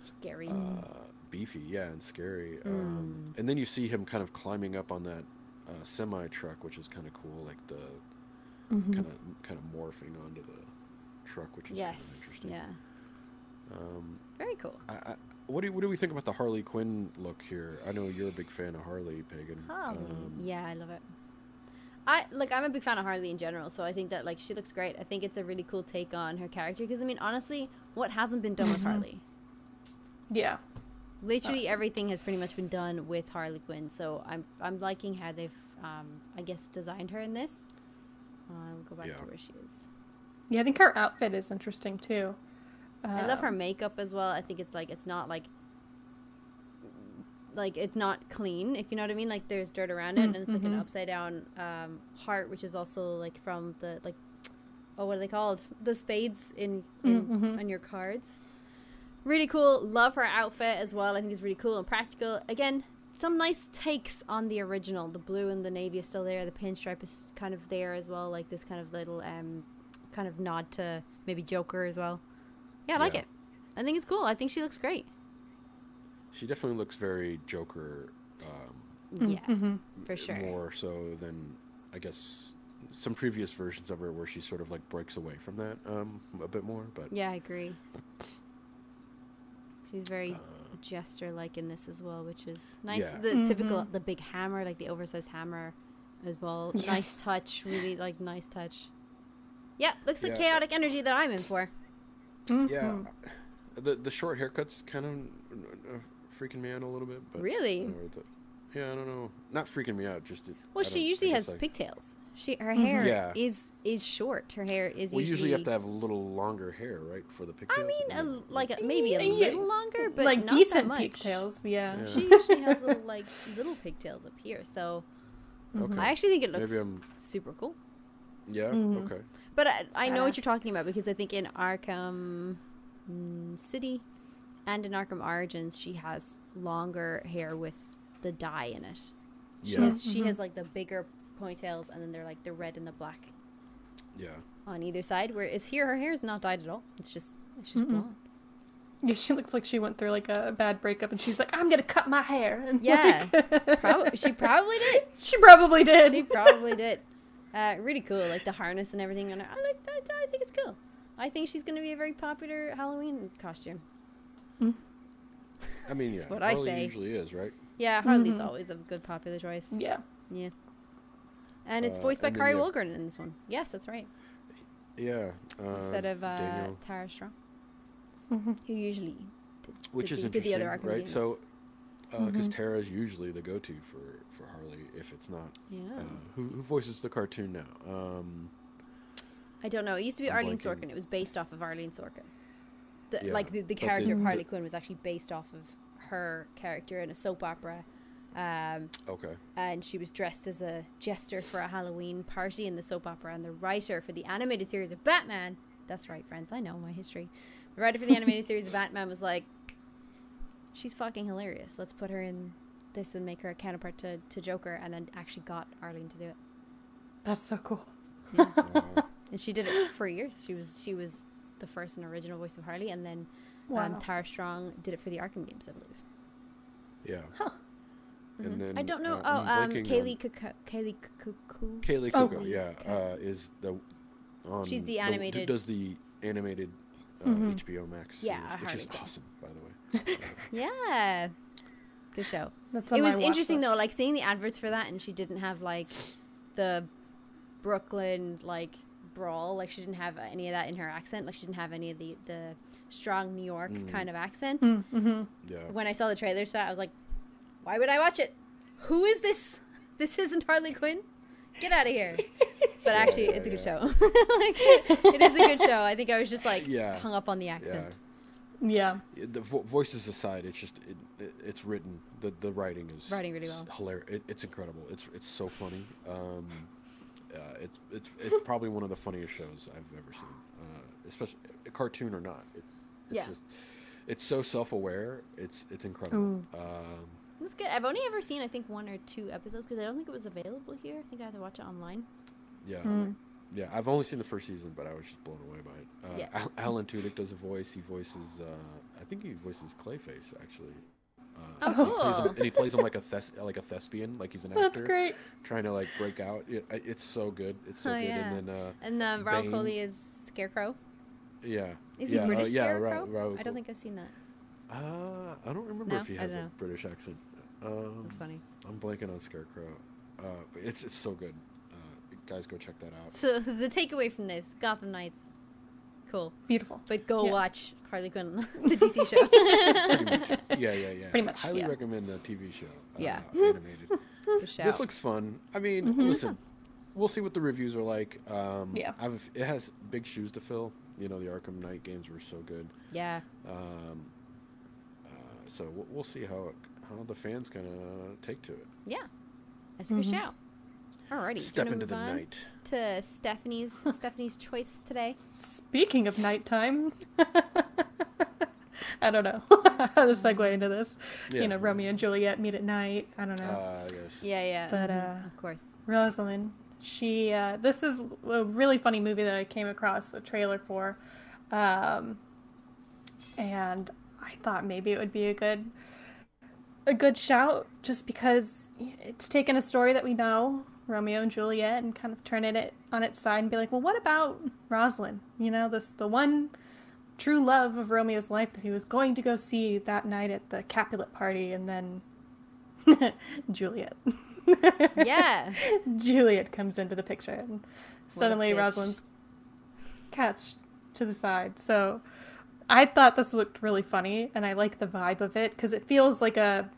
Scary. uh, beefy, yeah, and scary. Um, and then you see him kind of climbing up on that uh, semi truck, which is kind of cool, like the kind of kind of morphing onto the truck, which is kind of yes. interesting. Yeah. Um, Very cool. I, I, what do you, what do we think about the Harley Quinn look here? I know you're a big fan of Harley, Pagan. Harley. Um, yeah, I love it. I like. I'm a big fan of Harley in general, so I think that like she looks great. I think it's a really cool take on her character because I mean, honestly, what hasn't been done with. (laughs) Harley? Yeah. Literally Awesome. everything has pretty much been done with Harley Quinn. So I'm I'm liking how they've um I guess designed her in this. Um, go back Yeah. to where she is. Yeah, I think her outfit is interesting too. I love her Um, makeup as well. I think it's like it's not like like it's not clean, if you know what I mean. Like there's dirt around it, Mm, and it's like an mhm. upside down um, heart, which is also like from the like oh what are they called? The spades in, in Mm, mhm. on your cards. Really cool. Love her outfit as well. I think it's really cool and practical. Again, some nice takes on the original. The blue and the navy is still there. The pinstripe is kind of there as well. Like this kind of little um kind of nod to maybe Joker as well. Yeah, I like Yeah. it. I think it's cool. I think she looks great. She definitely looks very Joker. Um, mm, Yeah, mhm. for sure. More so than I guess some previous versions of her, where she sort of like breaks away from that um, a bit more. But Yeah, I agree. She's very uh, jester like in this as well, which is nice. Yeah. The typical Mhm. the big hammer, like the oversized hammer as well. Yes. Nice touch, really like nice touch. Yeah, looks like Yeah. chaotic energy that I'm in for. yeah, Mhm. the the short haircuts kind of uh, freaking me out a little bit. But Really? or the- yeah, I don't know. Not freaking me out. Just it, Well, I she usually has I- pigtails. She her Mhm. hair Yeah. is is short. Her hair is Well, you usually. usually have to have a little longer hair, right, for the pigtails. I mean, a, like a, maybe a Yeah. little longer, but like not that decent much. pigtails. Yeah. Yeah. She usually has little (laughs) like little pigtails up here, so Okay. I actually think it looks Maybe I'm. super cool. Yeah. Mhm. Okay. But I, I know what you're talking about because I think in Arkham City and in Arkham Origins, she has longer hair with the dye in it. She Yeah. has she Mhm. has like the bigger ponytails, and then they're like the red and the black Yeah. on either side. Whereas here, her hair is not dyed at all. It's just it's just Mm-mm. blonde. Yeah, she looks like she went through like a bad breakup, and she's like, "I'm gonna cut my hair." (laughs) And Yeah. like- (laughs) Probably she probably did. she probably did. She probably did. Uh, really cool, like the harness and everything on her. I like. I, I think it's cool. I think she's gonna be a very popular Halloween costume. I mean, (laughs) yeah, That's what I say. usually is, right? Yeah, Harley's Mhm. always a good popular choice. Yeah. Yeah. And it's Uh, voiced by and then Kari you have- Wahlgren in this one. Yes, that's right. Yeah. Uh, Instead of uh, Daniel, Tara Strong, Mhm. who usually did, which did is the, did the interesting, other Arkham right? games. So, because Mhm. is usually the go-to for for Harley if it's not yeah. uh, who who voices the cartoon now. Um, I don't know. It used to be I'm Arlene blanking. Sorkin. It was based off of Arlene Sorkin. The, Yeah, like the, the but character of the- Harley Quinn was actually based off of her character in a soap opera. Um, okay. and she was dressed as a jester for a Halloween party in the soap opera. And the writer for the animated series of Batman, that's right, friends, I know my history. The writer for the animated series of Batman was like, she's fucking hilarious. Let's put her in this and make her a counterpart to, to Joker. And then actually got Arleen to do it. That's so cool. Yeah. (laughs) And she did it for years. She was she was the first and original voice of Harley, and then Wow. um, Tara Strong did it for the Arkham games, I believe. yeah. Huh. And Mhm. then I don't know. uh, oh, I'm um, blanking Kaley on- Cuoco. Kaley Cuoco. Kaley Oh. Cuoco, yeah, uh, is the on She's the animated. animated- does the animated uh, Mhm. HBO Max, Yeah, series, which is Quinn. awesome, by the way. (laughs) Yeah, good show. That's it was watch interesting though, like seeing the adverts for that, and she didn't have like the Brooklyn like brawl. Like she didn't have any of that in her accent. Like she didn't have any of the the strong New York Mm. kind of accent. Mm-hmm. Yeah, When I saw the trailers for that, I was like, why would I watch it? Who is this? This isn't Harley Quinn. Get out of here. (laughs) But actually, yeah, it's a good yeah. show. (laughs) like, it is a good show. I think I was just like Yeah. hung up on the accent. Yeah. The vo- voices aside, it's just it, it, it's written. The the writing is Writing really well. Hilarious. It, it's incredible. It's it's so funny. Um, uh, it's it's it's (laughs) probably one of the funniest shows I've ever seen. Uh, especially a cartoon or not. It's, it's Yeah. just it's so self aware. It's it's incredible. Ooh. Um, That's good. I've only ever seen, I think, one or two episodes because I don't think it was available here. I think I had to watch it online. yeah. Mm. Yeah, I've only seen the first season, but I was just blown away by it. Uh, Yeah. Al- Alan Tudyk does a voice. He voices, uh, I think he voices Clayface actually. Uh, Oh, he him- and he plays him like a thes- like a thespian, like he's an That's actor great. trying to like break out. It, it's so good. It's so Oh, good. yeah. And then uh, And uh, Rahul Bane. Kohli is Scarecrow. yeah, Is yeah, he British uh, yeah, Ra- Scarecrow? Rahul I don't think I've seen that. Uh, I don't remember No? if he has a know. British accent. Um, That's funny. I'm blanking on Scarecrow. Uh, but it's it's so good. Uh, guys, go check that out. So the takeaway from this, Gotham Knights, cool. Beautiful. But go Yeah. watch Harley Quinn, (laughs) the (laughs) DC show. Much. Yeah, yeah, yeah. Pretty much, Highly yeah. recommend the TV show. Uh, Yeah. animated. (laughs) This looks fun. I mean, Mhm. listen, we'll see what the reviews are like. Um, Yeah. I've, it has big shoes to fill. You know, the Arkham Knight games were so good. yeah. Um, uh, so we'll, we'll see how it, how the fans gonna take to it. Yeah. That's a good Mhm. show. Alrighty. do Step into the night. To Stephanie's (laughs) Stephanie's choice today. Speaking of nighttime, (laughs) I don't know (laughs) how to segue into this. Yeah. You know, Romeo and Juliet meet at night. I don't know. Uh, yes. Yeah, yeah. But, mhm, uh, of course. Rosaline. She. Uh, this is a really funny movie that I came across a trailer for, um, and I thought maybe it would be a good, a good shout, just because it's taken a story that we know, Romeo and Juliet, and kind of turning it on its side and be like, well, what about Rosaline? You know, this the one true love of Romeo's life that he was going to go see that night at the Capulet party, and then (laughs) Juliet. (laughs) Yeah. Juliet comes into the picture, and suddenly. Rosaline's catch to the side. So I thought this looked really funny, and I like the vibe of it because it feels like a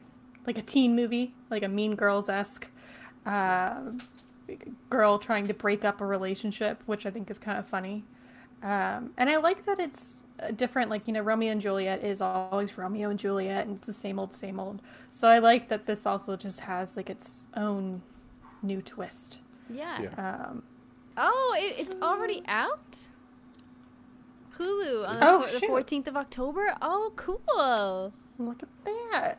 like a teen movie, like a Mean Girls esque uh, girl trying to break up a relationship, which I think is kind of funny. Um, and I like that it's uh, different. Like you know, Romeo and Juliet is always Romeo and Juliet, and it's the same old, same old. So I like that this also just has like its own new twist. Yeah. Yeah. Um, Oh, it, it's already out? Hulu on Oh, the, shoot. the 14th of October? Oh, cool. look at that!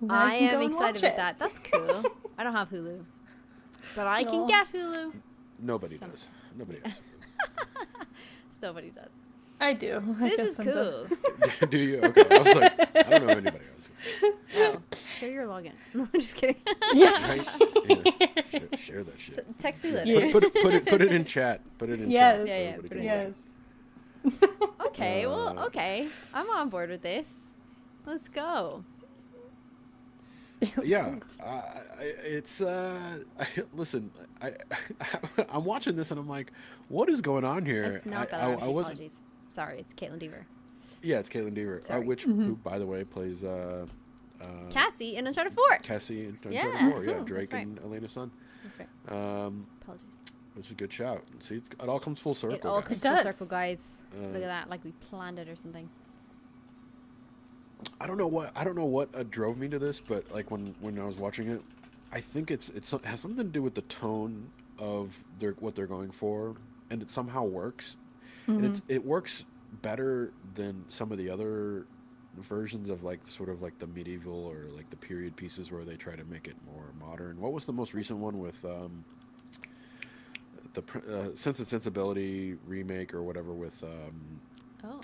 Now I am excited watch with that. That's cool. I don't have Hulu. But I can get Hulu. Nobody Some- does. Nobody (laughs) does. Nobody does. I do. I This guess is I'm cool. (laughs) Do you? Okay. I was like, I don't know anybody else. Oh, share your login. (laughs) No, I'm just kidding. Yeah. Right? Yeah. Share, share that shit. S- Text me later. Yeah. Put, put, it, put it put it in chat. Put it in Yes. chat. Yeah, so yeah, everybody put it can in watch Yes. Okay, well, Uh, okay. I'm on board with this. Let's go. (laughs) yeah, uh, it's uh, I, (laughs) listen. I, (laughs) I'm watching this and I'm like, what is going on here? It's not I, Bella I, I wasn't. Sorry, it's Kaitlyn Dever. Yeah, it's Kaitlyn Dever, uh, Sorry. which who, by the way, plays uh, uh, Cassie in Uncharted 4. Cassie and Yeah, yeah, Four. Yeah, that's Drake right. and Elena's son. That's right. Um, Apologies. it's a good shout. See, it's, it all comes full circle. It all guys. comes It full circle, guys. Uh, Look at that, like we planned it or something. I don't know what I don't know what uh, drove me to this, but like when when I was watching it, I think it's it's it has something to do with the tone of their what they're going for, and it somehow works, and it's it works better than some of the other versions of like sort of like the medieval or like the period pieces where they try to make it more modern. What was the most recent one with um, the uh, Sense and Sensibility remake or whatever with um, Oh,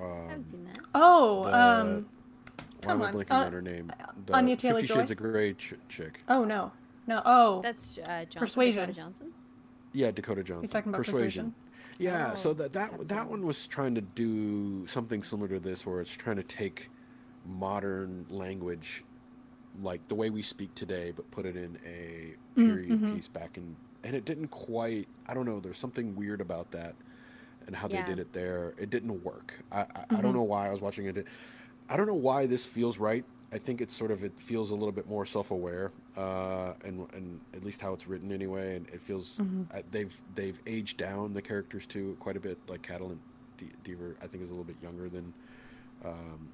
um, haven't seen that. Oh, the- um, why am come I on, blanking uh, on her name? The Anya Fifty Taylor-Joy? Shades of Grey ch- chick. oh no, no, oh, That's uh, Johnson, Persuasion. Dakota Johnson. Yeah, Dakota Johnson. you're talking about persuasion. Yeah, so Oh, that that that one was trying to do something similar to this, where it's trying to take modern language, like the way we speak today, but put it in a Mm, period mhm. piece back in. And it didn't quite. I don't know. There's something weird about that, and how Yeah. they did it there. It didn't work. I I, I Mhm. don't know why I was watching it. I don't know why this feels right. I think it's sort of it feels a little bit more self-aware, uh, and and at least how it's written anyway, and it feels Mhm. uh, they've they've aged down the characters too quite a bit. Like Kaitlyn Dever, I think is a little bit younger than. Um,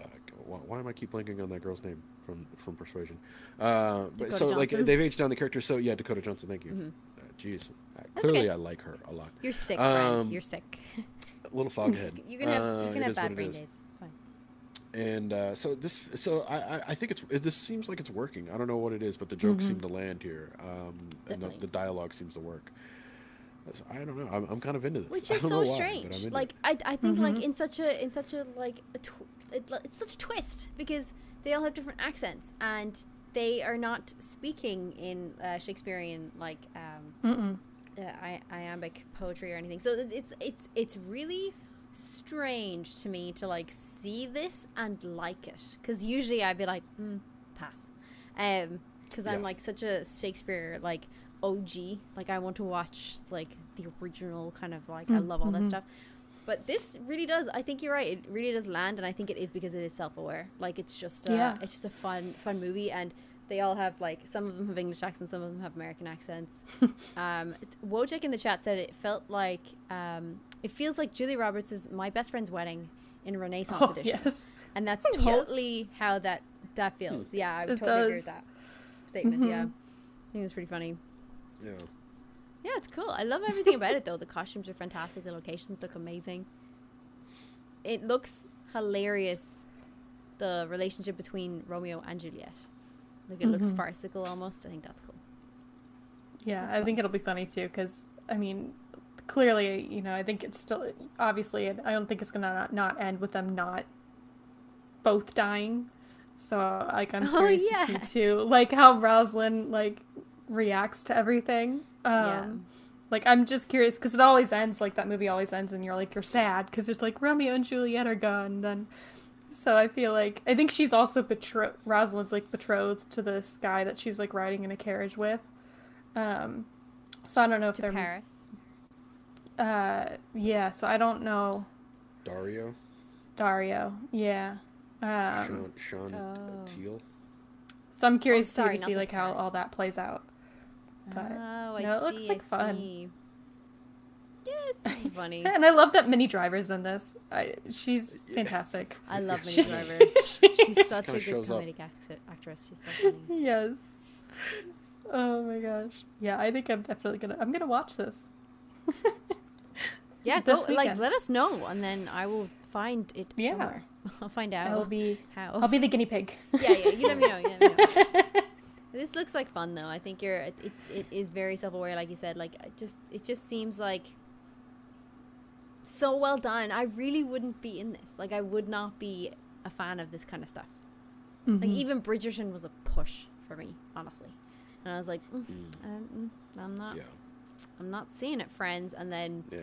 uh, why, why am I keep blanking on that girl's name from from Persuasion? Uh, but Dakota so like they've aged down the characters. So yeah, Dakota Johnson. Thank you. Mhm. Jeez, That's clearly okay. I like her a lot. You're sick, Um. You're sick. A little (laughs) foghead. You're gonna have, Uh, you're it gonna have bad it brain is. days. It's fine. and uh, so this so I, I I think it's it, this seems like it's working. I don't know what it is, but the jokes seem to land here, um, and the, the dialogue seems to work. So I don't know. I'm, I'm kind of into this. Which (laughs) I is don't so know why, but strange. I'm into Like it. I, I think like Mhm. in such a in such a like a tw- it, it's such a twist because they all have different accents and they are not speaking in uh, Shakespearean like um, uh, I- iambic poetry or anything. So it's it's it's really strange to me to like see this and like it because usually I'd be like mm, pass, um because I'm Yeah. like such a Shakespeare like OG like I want to watch like the original kind of like I Mm, love all that mhm. stuff. But this really does. I think you're right. It really does land, and I think it is because it is self-aware. Like it's just, uh, Yeah. it's just a fun, fun movie, and they all have like some of them have English accents, some of them have American accents. (laughs) um, it's- Wojek in the chat said it felt like um, it feels like Julie Roberts' is "My Best Friend's Wedding" in Renaissance Oh edition, yes, and that's (laughs) Yes. totally how that that feels. Yeah, I It totally agree with that statement. Yeah, Mhm. I think it's pretty funny. yeah. Yeah, it's cool. I love everything about it though. The costumes are fantastic. The locations look amazing. It looks hilarious. The relationship between Romeo and Juliet. Like it looks Mhm. farcical almost. I think that's cool. yeah. That's I fun. think it'll be funny too because I mean, clearly, you know, I think it's still obviously. I don't think it's gonna not, not end with them not both dying. So like I'm (laughs) Oh, curious yeah. to see too, like how Rosaline like reacts to everything. Um, Yeah. Like I'm just curious because it always ends like that movie always ends and you're like you're sad because it's like Romeo and Juliet are gone. Then so I feel like I think she's also betrothed. Rosaline's like betrothed to this guy that she's like riding in a carriage with. Um, so I don't know if To they're Paris. uh yeah. So I don't know Dario, Dario. Yeah. Um, Sean, Sean oh. Teale. so I'm curious sorry, to see to like how all that plays out. But, oh, I no, it see. looks like I fun. see. Yeah, it's (laughs) funny. And I love that Minnie Driver's in this. I, she's fantastic. I love (laughs) She- (laughs) Minnie Driver. She's such a good comedic act- actress. She's so funny. yes. Oh my gosh. Yeah, I think I'm definitely gonna. I'm gonna watch this. Yeah, go, This like let us know, and then I will find it Yeah. somewhere. I'll find out I'll be. how. I'll be the guinea pig. yeah, yeah. You let me know. You let me know. This looks like fun though. I think you're. It, it, it is very self-aware, like you said. Like it just, it just seems like so well done. I really wouldn't be in this. Like I would not be a fan of this kind of stuff. Like Mhm. even Bridgerton was a push for me, honestly. And I was like, mm, Mm, uh, mm, I'm not. yeah, I'm not seeing it, friends. And then yeah.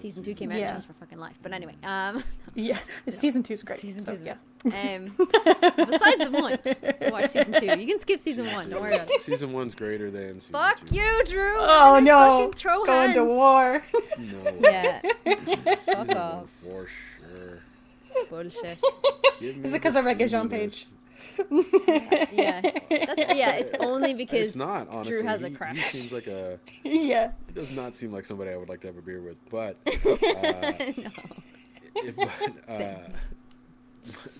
Season two came out Yeah. and changed my fucking life. But anyway, um, (laughs) yeah, season two's great. Season so, two's yeah. Um, (laughs) besides the one, watch season two. You can skip season one. Don't worry about it. Season one's greater than season Fuck two. you, Drew. Oh no! Throw Going to war. No. (laughs) Yeah, season one off. for sure. bullshit. Give me Is it 'cause the I read Jean steaminess. Page? Yeah, (laughs) That's, yeah. It's only because It's not honestly. Drew has a crush. He seems like a. (laughs) yeah. He does not seem like somebody I would like to have a beer with, but. (laughs) Uh, no. it- but, uh,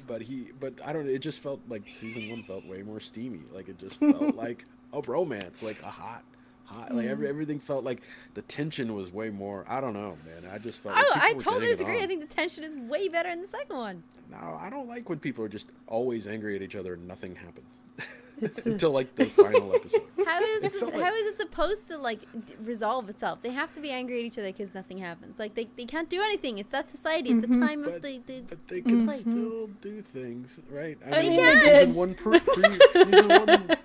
but he, but I don't. It just felt like season one felt way more steamy. Like it just felt like a romance, like a hot, hot. Like Mm-hmm. every, everything felt like the tension was way more. I don't know, man. I just felt. Oh, people I totally getting disagree. I think the tension is way better in the second one. No, I don't like when people are just always angry at each other and nothing happens (laughs) until like the final episode. (laughs) How is It felt like- how is it supposed to like d- resolve itself? They have to be angry at each other because nothing happens. Like they, they can't do anything. It's that society. It's the time of But- the, the But they can Place. still do things, right? I Oh, you mean, can. Season one, pro- pre- season one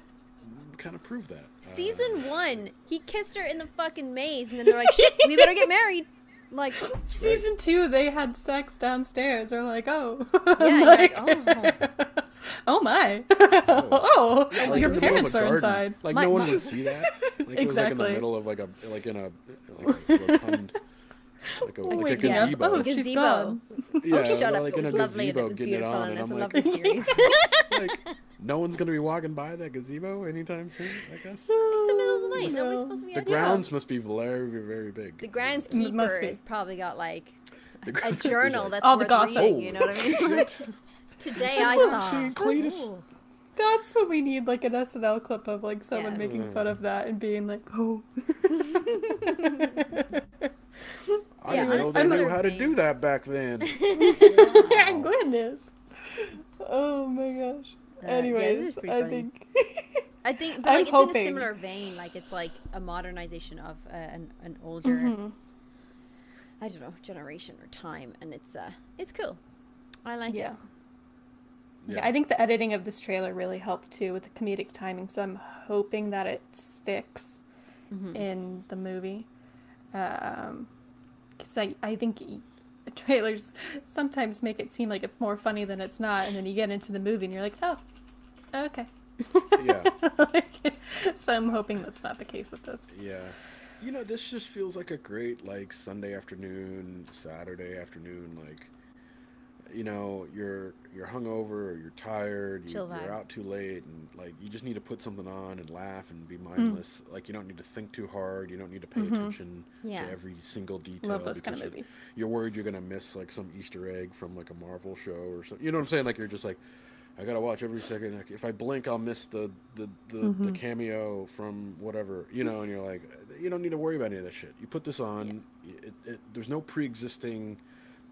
kind of proved that. Uh, season one. He kissed her in the fucking maze, and then they're like, "Shit, we better get (laughs) married." Like, Season two, they had sex downstairs. They're like, oh, Yeah, (laughs) you're like, oh. (laughs) oh my, oh, Yeah, like your in the middle of parents are garden. inside. Like My- no one would see that. Like it was like in the middle of like a like in a like a rotund, like a, Oh, like a wait, yeah. gazebo. Oh, she's Gazebo. gone. yeah, oh, shut up! like in a lovely and it gazebo getting it on, and and it's a I'm lovely (laughs) like, like, (laughs) no one's gonna be walking by that gazebo anytime soon. I guess It's the middle of the night. No. Nobody's supposed to be the out there. grounds must be very very big. The groundskeeper mm, be. has probably got like a (laughs) journal like, that's All the worth gossip. reading. You know what I mean? "Oh, Like, today That's I what saw. seeing, Cletus. That's what we need, like an SNL clip of like someone Yeah. making fun of that and being like, oh. I Yeah, didn't know they knew how to do that back then. (laughs) (laughs) Goodness. Oh my gosh. Uh, yeah, this is Anyways, pretty I funny. think. I think, (laughs) but I'm like it's in a similar vein. Like it's like a modernization of uh, an an older, Mhm. I don't know, generation or time, and it's uh, it's cool. I like Yeah. it. yeah. I think the editing of this trailer really helped too with the comedic timing. So I'm hoping that it sticks Mm-hmm. in the movie. Um, because I, I think trailers sometimes make it seem like it's more funny than it's not, and then you get into the movie and you're like, oh, okay. Yeah. (laughs) Like, so I'm hoping that's not the case with this. Yeah. You know, this just feels like a great like Sunday afternoon, Saturday afternoon, like you know, you're you're hungover or you're tired, you, you're out too late and like you just need to put something on and laugh and Mm. be mindless. Like you don't need to think too hard, you don't need to pay attention Mm-hmm. Yeah. to every single detail Love those kind of movies. You're worried you're going to miss like some Easter egg from like a Marvel show or something. You know what I'm saying? Like you're just like I gotta watch every second. If I blink, I'll miss the the, the, Mm-hmm. the cameo from whatever. You know, and you're like, you don't need to worry about any of that shit. You put this on. It, it, there's no pre-existing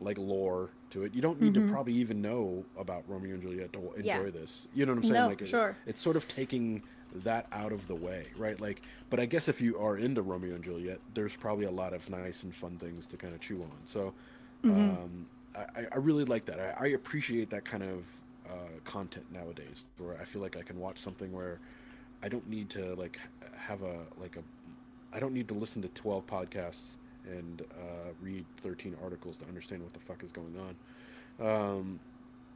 like lore to it. You don't need to probably even know about Romeo and Juliet to enjoy Mm-hmm. Yeah. this. You know what I'm saying? No, like for it- sure. it's sort of taking that out of the way, right? Like, but I guess if you are into Romeo and Juliet, there's probably a lot of nice and fun things to kind of chew on. So, um, I, I really like that. I, I appreciate that kind of uh, content nowadays, where I feel like I can watch something where I don't need to like have a like a I don't need to listen to 12 podcasts and uh, read 13 articles to understand what the fuck is going on. Um,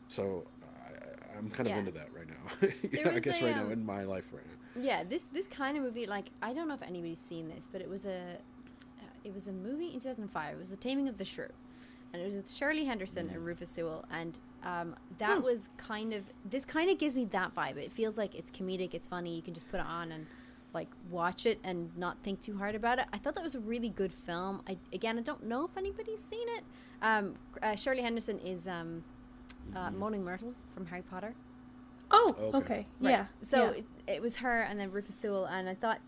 so I, I'm kind of Yeah. into that right now. You (laughs) There know, I guess a, right now um, in my life right now. Yeah, this this kind of movie, like I don't know if anybody's seen this, but it was a uh, it was a movie in 2005. It was The Taming of the Shrew, and it was with Shirley Henderson and Rufus Sewell, and um, that was kind of this kind of gives me that vibe. It feels like it's comedic, it's funny. You can just put it on and like watch it and not think too hard about it. I thought that was a really good film. I again, I don't know if anybody's seen it. Um, uh, Shirley Henderson is um, uh, Moaning Myrtle from Harry Potter. Oh, Okay. okay. Right. Yeah. So yeah. It, it was her and then Rufus Sewell, and I thought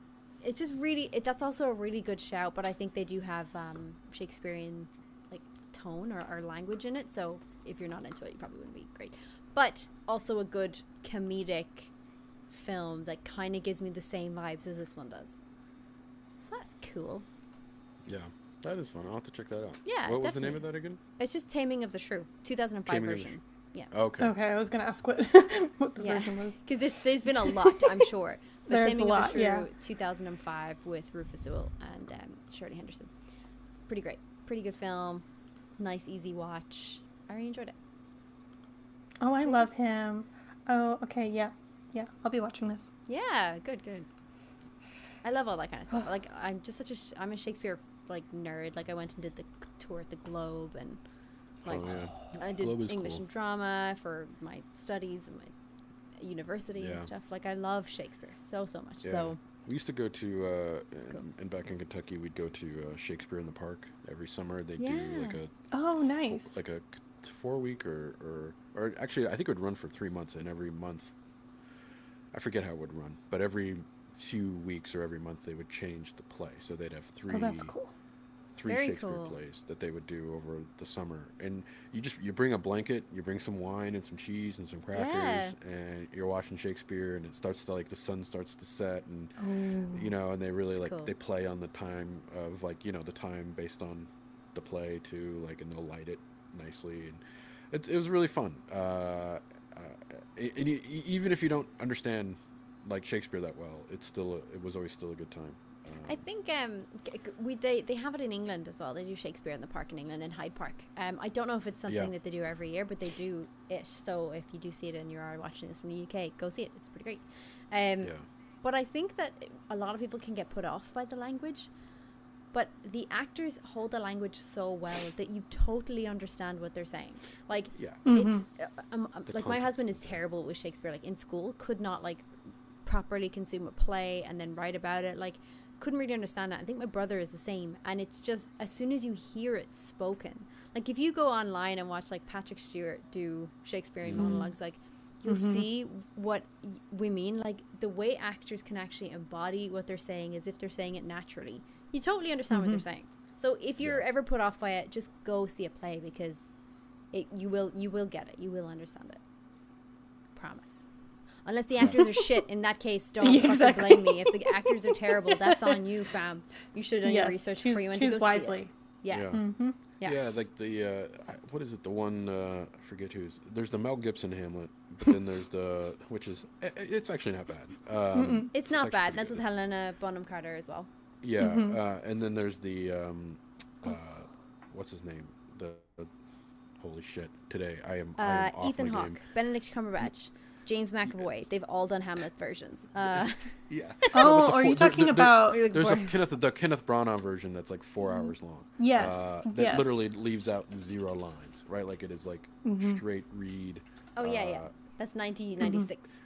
it's just really it, that's also a really good shout. But I think they do have um, Shakespearean like tone or, or language in it. So if you're not into it, you probably wouldn't be great. But also a good comedic film that kind of gives me the same vibes as this one does. So that's cool. Yeah, that is fun. I'll have to check that out. Yeah, What was the name of that again? It's just Taming of the Shrew, 2005 Taming of the version. Yeah. Okay. Okay, I was gonna ask what (laughs) what the Yeah, version was. (laughs) because this there's been a lot, I'm sure. (laughs) But There's a lot, of the Shrew, yeah. 2005 with Rufus Sewell and um, Shirley Henderson. Pretty great, pretty good film, nice easy watch. I really enjoyed it. Oh, I love him. Oh, okay, yeah, yeah. I'll be watching this. Yeah, good, good. I love all that kind of stuff. (sighs) Like I'm just such a sh- I'm a Shakespeare like nerd. Like I went and did the tour at the Globe and like oh yeah. I did Globe English cool. and drama for my studies and my university Yeah. and stuff. Like I love Shakespeare so so much. Yeah. So We used to go to, uh, It's cool. and, and back in Kentucky, we'd go to uh, Shakespeare in the Park every summer. They Yeah. do like a Oh, nice. like a four week or, or or actually I think it would run for three months, and every month, I forget how it would run, but every few weeks or every month they would change the play. So they'd have three Oh, that's cool. three Very Shakespeare cool. plays that they would do over the summer. And you just you bring a blanket, you bring some wine and some cheese and some crackers, Yeah. and you're watching Shakespeare, and it starts to like the sun starts to set, and Oh. you know, and they really like cool. they play on the time of like you know the time based on the play too, like and they'll light it nicely, and it, it was really fun. Uh, uh, and e- even if you don't understand like Shakespeare that well, it's still a, it was always still a good time. I Um, think um, we they, they have it in England as well. They do Shakespeare in the Park in England in Hyde Park. Um, I don't know if it's something Yeah. that they do every year, but they do it. So if you do see it and you are watching this from the UK, go see it. It's pretty great. Um, yeah, But I think that a lot of people can get put off by the language. But the actors hold the language so well that you totally understand what they're saying. Like yeah. it's uh, um, The like my husband is context is there. terrible with Shakespeare. Like in school, could not like properly consume a play and then write about it. Like couldn't really understand that. I think my brother is the same. And it's just as soon as you hear it spoken, like if you go online and watch like Patrick Stewart do Shakespearean monologues, like you'll see what we mean. Like the way actors can actually embody what they're saying is if they're saying it naturally. You totally understand what they're saying. So if you're ever put off by it, just go see a play because it you will you will get it. You will understand it. Promise. Unless the (laughs) actors are shit, in that case, don't (laughs) Yeah, fucking exactly. blame me. If the actors are terrible, that's on you, fam. You should have done your research choose, before you went choose to go see it. wisely. Yeah. Yeah. Mm-hmm. Yeah. Yeah, like the uh, what is it? The one uh, I forget who's. There's the Mel Gibson Hamlet, but then there's the which is i- i- it's actually not bad. Um, It's not actually bad. pretty That's with. Helena Bonham Carter as well. Yeah, Mm-hmm. uh, and then there's the um, uh, what's his name? The, the holy shit! Today I am, I Uh, am off Ethan Hawke. Benedict Cumberbatch, James McAvoy. They've all done Hamlet versions. Uh, Yeah. (laughs) (laughs) (laughs) Oh, but are full- you talking there- about? You're like, There's a. Kenneth the Kenneth Branagh version that's like four hours long. Yes, uh, that yes. literally leaves out zero lines, right? Like it is like Mm-hmm. straight read. oh yeah, yeah. uh, That's 1996.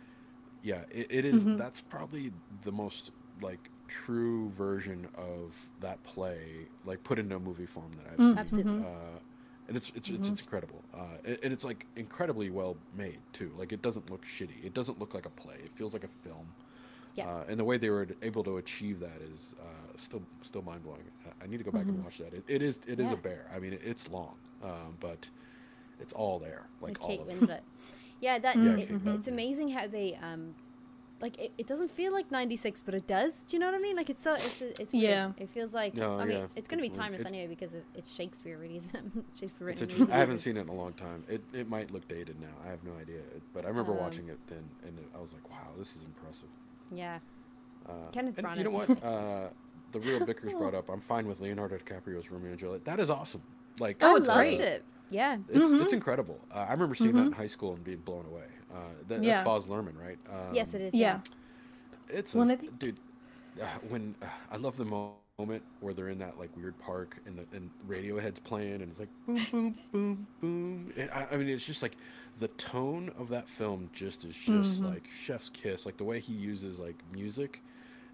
Yeah, it, it is- Mm-hmm. That's probably the most like true version of that play, like put into a movie form that I've Mm. seen. Absolutely. Uh, and it's it's, it's it's incredible, uh, and, it's like incredibly well made too. Like it doesn't look shitty. It doesn't look like a play. It feels like a film. Yeah. Uh, and the way they were able to achieve that is uh, still still mind blowing. I need to go back and watch that. It, it is it is Yeah. a bear. I mean, it's long, um, but it's all there, like with all Kate of it. Yeah, that (laughs) Yeah, it, it's amazing how they um, like it, it doesn't feel like '96, but it does. Do you know what I mean? Like it's so it's it's weird. Yeah. It feels like No, I mean yeah, it's gonna be timeless It- anyway because it, it's Shakespeare really. (laughs) isn't Shakespeare It's written. in interesting. I haven't seen it in a long time. It it might look dated now. I have no idea. But I remember Um, watching it then, and it, I was like, "Wow, this is impressive." Yeah. Uh, Kenneth and Branagh you know what? (laughs) Uh, the real Bickers brought up. I'm fine with Leonardo DiCaprio's Romeo and Juliet. That is awesome. Like Oh, it's great. it. Yeah. It's Mhm. it's incredible. Uh, I remember seeing that in high school and being blown away. Uh, that, Yeah. That's Baz Luhrmann, right? Um, yes, it is. Yeah. It's Well, a, I think- dude. Uh, when uh, I love the moment where they're in that like weird park and the and Radiohead's playing and it's like boom boom boom boom. And I, I mean, it's just like the tone of that film just is just like Chef's kiss. Like the way he uses like music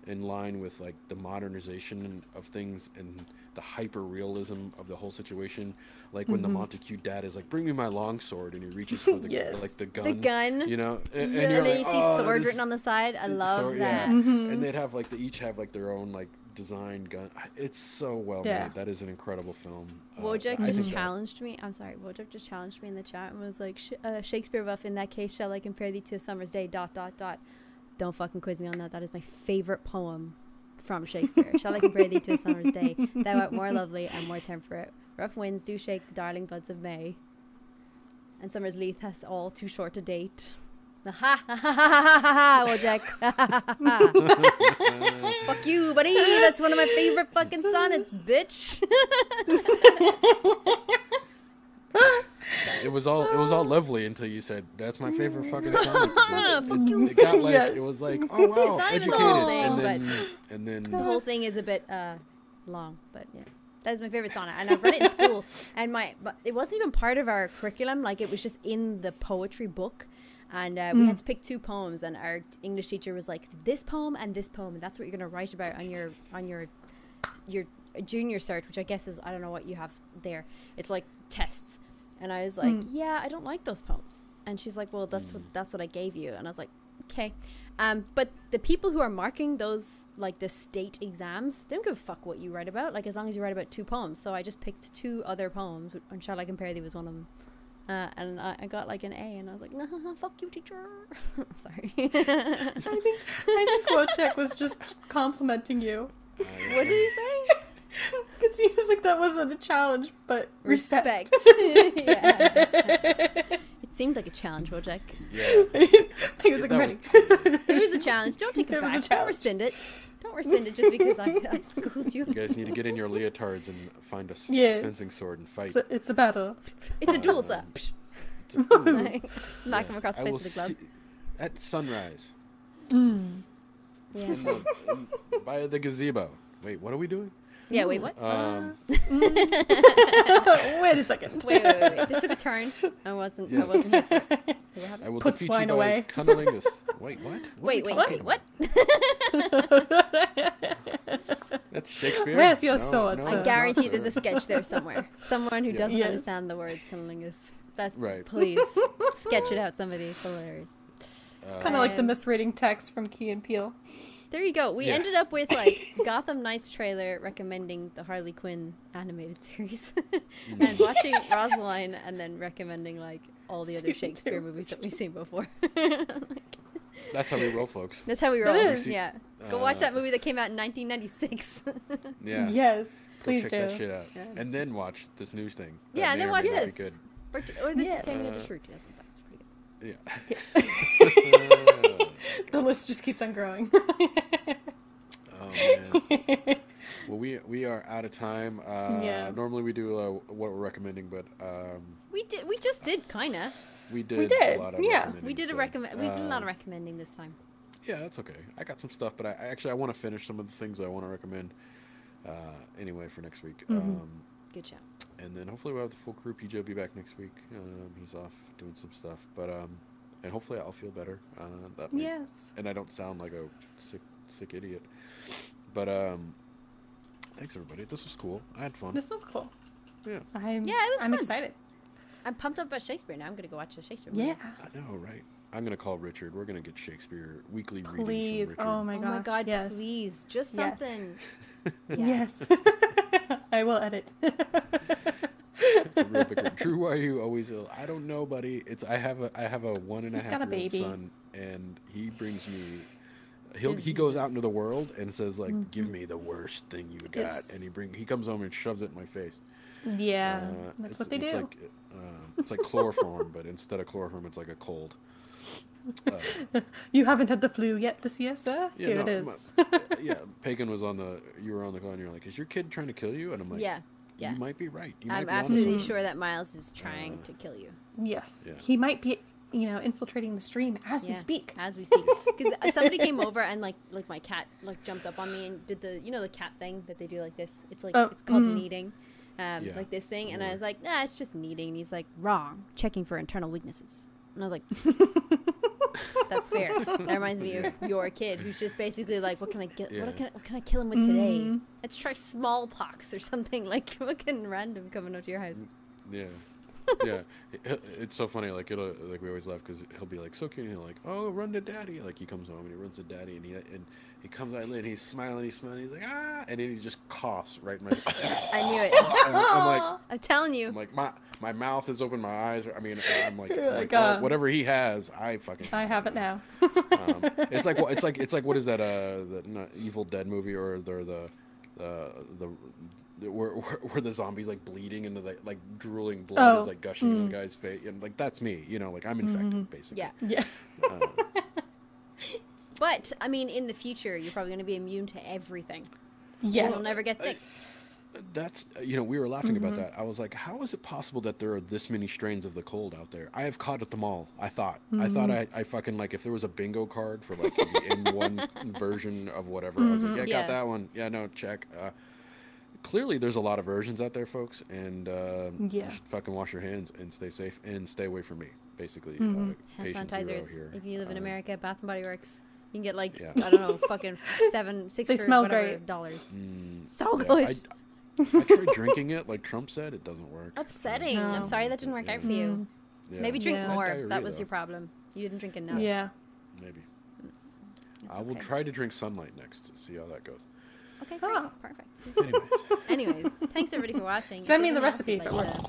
in line with like the modernization of things and the hyper realism of the whole situation. Like when the Montague dad is like, "Bring me my longsword," and he reaches for (laughs) the Yes. like the gun. The gun. You know, and, Yeah, and you're and then like, you see "Oh, that sword written on the side. I love so, that. yeah. Mm-hmm. And they'd have like they each have like their own like design gun. It's so well Yeah. made. That is an incredible film. Uh, Wojak I just think that- challenged me. I'm sorry. Wojak just challenged me in the chat and was like, Sh- uh, "Shakespeare buff. In that case, shall I compare thee to a summer's day?" Dot dot dot. Don't fucking quiz me on that. That is my favorite poem from Shakespeare. shall I compare thee to a summer's day? Thou art more lovely and more temperate. Rough winds do shake the darling buds of May, and summer's leaf has all too short to date. Ha ha ha ha ha ha Wojak. Fuck you, buddy. That's one of my favorite fucking sonnets, bitch. (laughs) it was all it was all lovely until you said that's my favorite fucking (laughs) comic. Fuck it, you. it got like Yes. it was like (laughs) oh wow, not even the educated, whole thing, and but- then and then the whole thing is a bit uh, long, but yeah. That is my favorite sonnet, and I've read it in (laughs) school. And my, but it wasn't even part of our curriculum. Like it was just in the poetry book, and uh, we had to pick two poems. And our English teacher was like, "This poem and this poem, and that's what you're gonna write about on your on your your junior cert, which I guess is I don't know what you have there. It's like tests." And I was like, "Yeah, I don't like those poems." And she's like, "Well, that's what that's what I gave you." And I was like, "Okay." Um, but the people who are marking those like the state exams, they don't give a fuck what you write about. Like as long as you write about two poems. So I just picked two other poems, and Shall I Compare Thee was one of them. Uh, and I, I got like an A, and I was like, (laughs) nah, "Fuck you, teacher." (laughs) Sorry. I think I think Wojciech was just complimenting you (laughs) What did he say? (laughs) because he was like that wasn't a challenge, but respect. Respect. (laughs) yeah. It seemed like a challenge, Wojciech. yeah. (laughs) he was like, That ready. It was a challenge. Don't take it, It was a back. Don't challenge. rescind it. Don't rescind it just because I, I schooled you. You guys need to get in your leotards and find a Yes. fencing sword and fight. It's a, it's a battle. It's a duel, sir. Like, Smack him across the I face will with a glove. at sunrise mm. Yeah. in the, in, by the gazebo. Wait, what are we doing? Yeah. Wait. What? Um, (laughs) Wait a second. Wait, wait, wait, wait. This took a turn. I wasn't. I wasn't here. for it. I will Put defeat swine you away. by cunnilingus. Wait, what? What Wait, wait, wait. What? (laughs) That's Shakespeare. Where's your No, sword, no. I guarantee not, there's a sketch there somewhere. (laughs) Someone who Yeah. doesn't Yes. understand the words cunnilingus. That's Right. Please sketch it out. Somebody. It's hilarious. Uh, Kind of like the Um, misreading text from Key and Peele. There you go. We Yeah. ended up with like (laughs) Gotham Knights trailer recommending the Harley Quinn animated series, (laughs) and watching Rosaline, and then recommending like all the other Season Shakespeare two. movies that we've seen before. (laughs) That's how we roll, folks. That's how we roll. is. Yeah. Go watch Uh, that movie that came out in 1996. Yeah. Yes, Go please check do. that shit out, Yeah. and then watch this news thing. that Yeah, and then watch this. Be good. or, t- or the Yeah. Titanic Uh, of Fruit (laughs) The list just keeps on growing. (laughs) oh man. (laughs) Well, we we are out of time. Uh, Yeah. Normally we do uh, what we're recommending, but um, We did. We just did kinda. we did. We did, A lot of yeah. We did a so, recommend. We did a lot of um, recommending this time. Yeah, that's okay. I got some stuff, but I, I actually I want to finish some of the things I want to recommend. Uh, anyway, for next week. Mhm. Um, Good job. and then hopefully we'll have the full crew. PJ will be back next week. Um, he's off doing some stuff, but um, and hopefully I'll feel better. Uh, that may- yes. and I don't sound like a sick sick idiot. But um, thanks everybody. This was cool. I had fun. This was cool. Yeah, I'm, Yeah, it was I'm fun. excited. I'm pumped up about Shakespeare now. I'm gonna go watch a Shakespeare movie. Yeah. I know, right? I'm gonna call Richard. We're gonna get Shakespeare weekly Please. readings from Richard. Oh my oh my god, yes. please. Just something. (laughs) Yeah. Yes. (laughs) I will edit. (laughs) Drew, why are you always ill? I don't know, buddy. It's I have a I have a one and a half year old baby. son, and he brings me. He'll, he goes out into the world and says like, "Give me the worst thing you got," Mm-hmm. It's- and he bring he comes home and shoves it in my face. yeah. Uh, that's what they it's do. Like, uh, it's like chloroform, but instead of chloroform, it's like a cold. Uh, (laughs) You haven't had the flu yet this year, sir? Yeah, Here no, it my- (laughs) yeah, Pagan was on the. You were on the call, and you're like, "Is your kid trying to kill you?" And I'm like, Yeah. Yeah. you might be right. You I'm be absolutely something." sure that Miles is trying Uh, to kill you. yes. Yeah. He might be, you know, infiltrating the stream as we speak. As we speak. (laughs) Because somebody came over and like like my cat like jumped up on me and did the you know the cat thing that they do like this. It's like Oh, it's called mhm. kneading. Um, Yeah. like this thing, and I was like, nah, it's just kneading. And he's like, wrong, checking for internal weaknesses. And I was like, (laughs) that's fair. That reminds me of your kid, who's just basically like, what can I get? Yeah. What can I, what can I kill him with today? Mhm. Let's try smallpox or something like (laughs) fucking random coming up to your house. Yeah, yeah. It- it's so funny. Like it'll like we always laugh because he'll be like so cute. And he'll like, oh, run to daddy. Like he comes home and he runs to daddy, and he and he comes out and he's smiling, he's smiling, he's like ah, and then he just coughs right in my. (laughs) Face. I knew it. (laughs) I'm, I'm like, (laughs) I'm telling you. I'm like my my mouth is open, my eyes. Are, I mean, I'm like, like, oh, uh, whatever he has, I fucking. I have it now. um, it's like it's like it's like what is that uh the not Evil Dead movie or the the uh, the the where, where where the zombies like bleeding and the like, like drooling blood Oh, is like gushing in mm. the guy's face and like that's me you know like I'm infected basically Mm-hmm. Yeah. Yeah. uh, (laughs) But I mean, in the future, you're probably going to be immune to everything. Yes. You'll never get sick. that's you know we were laughing Mm-hmm. about that. I was like, how is it possible that there are this many strains of the cold out there? I have caught at them all. I thought. I thought Mm-hmm. I, I fucking like if there was a bingo card for like the (laughs) in one version of whatever. I was like, yeah, Mm-hmm. Yeah. got that one. Yeah, no, check. Uh, clearly, there's a lot of versions out there, folks, and uh, you Yeah. should fucking wash your hands and stay safe and stay away from me. Basically, uh, Hand patient sanitizers. here. If you live in Uh, America, Bath and Body Works. You can get like Yeah. I don't know, (laughs) fucking seven, six, They smell whatever great. dollars. mm, So yeah, good. I, I tried drinking it, like Trump said. It doesn't work. Upsetting. No. I'm sorry that didn't work out for you. Yeah. Maybe drink Yeah. more. Diarrhea, that was though. your problem. You didn't drink enough. Yeah. Maybe. It's I will okay. try to drink sunlight next to see how that goes. Okay, great. Perfect. Anyways, Anyways, thanks everybody for watching. Send me the recipe would if it works.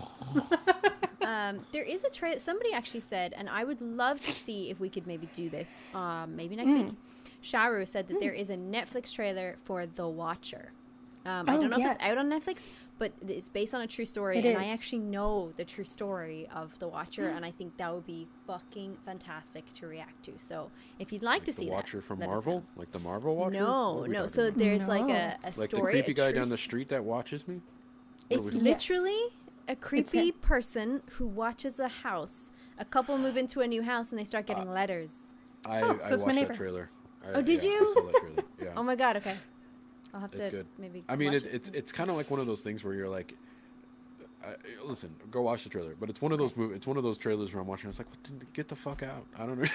(laughs) um, there is a trailer. Somebody actually said, and I would love to see if we could maybe do this. Um, maybe next Mm. week. Sharu said that there is a Netflix trailer for The Watcher. Um, I Oh, don't know if it's out on Netflix, but it's based on a true story, It and I actually know the true story of The Watcher, and I think that would be fucking fantastic to react to. So if you'd like, like to see the see Watcher that, from Marvel, like the Marvel Watcher. No, What are we no. So about? there's like a, a like the creepy a guy true down the street that watches me. What It's we- literally a creepy person who watches a house. A couple move into a new house and they start uh, getting letters. I, Oh, I so it's my watched neighbor. that trailer. I, Oh, did yeah, you? I saw that trailer. (laughs) Yeah. Oh my god! Okay, I'll have It's to good. maybe. I mean, watch it, it's it's kind of like one of those things where you're like, uh, listen, go watch the trailer. But it's one of those movies. It's one of those trailers where I'm watching. It's like, what, get the fuck out! I don't (laughs) know.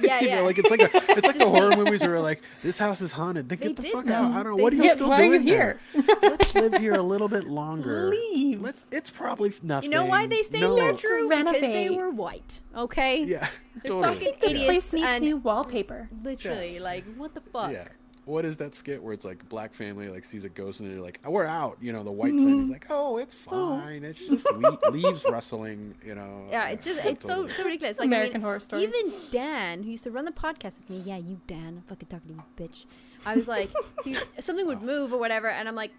Yeah, You know, yeah. like it's like a, (laughs) it's like the horror movies where like (laughs) this house is haunted. Then They get the fuck though. out! I don't know. They What are you still Why are you doing here? there? Let's live here a little bit longer. Leave. Let's. It's probably nothing. You know why they stayed no. there, Drew? Because they were white. Okay. Yeah, They're totally. fucking This idiots. place needs and new wallpaper. literally, like, what the fuck? Yeah. What is that skit where it's like black family like sees a ghost and they're like, oh, "We're out," you know? The white family's like, "Oh, it's fine. It's just we- (laughs) leaves rustling," you know? Yeah, it's just it's so totally. so ridiculous. Like American I mean, Horror Story. Even Dan, who used to run the podcast with me, yeah, you Dan, I'm fucking talking to you, bitch. I was like, he, (laughs) something would move or whatever, and I'm like,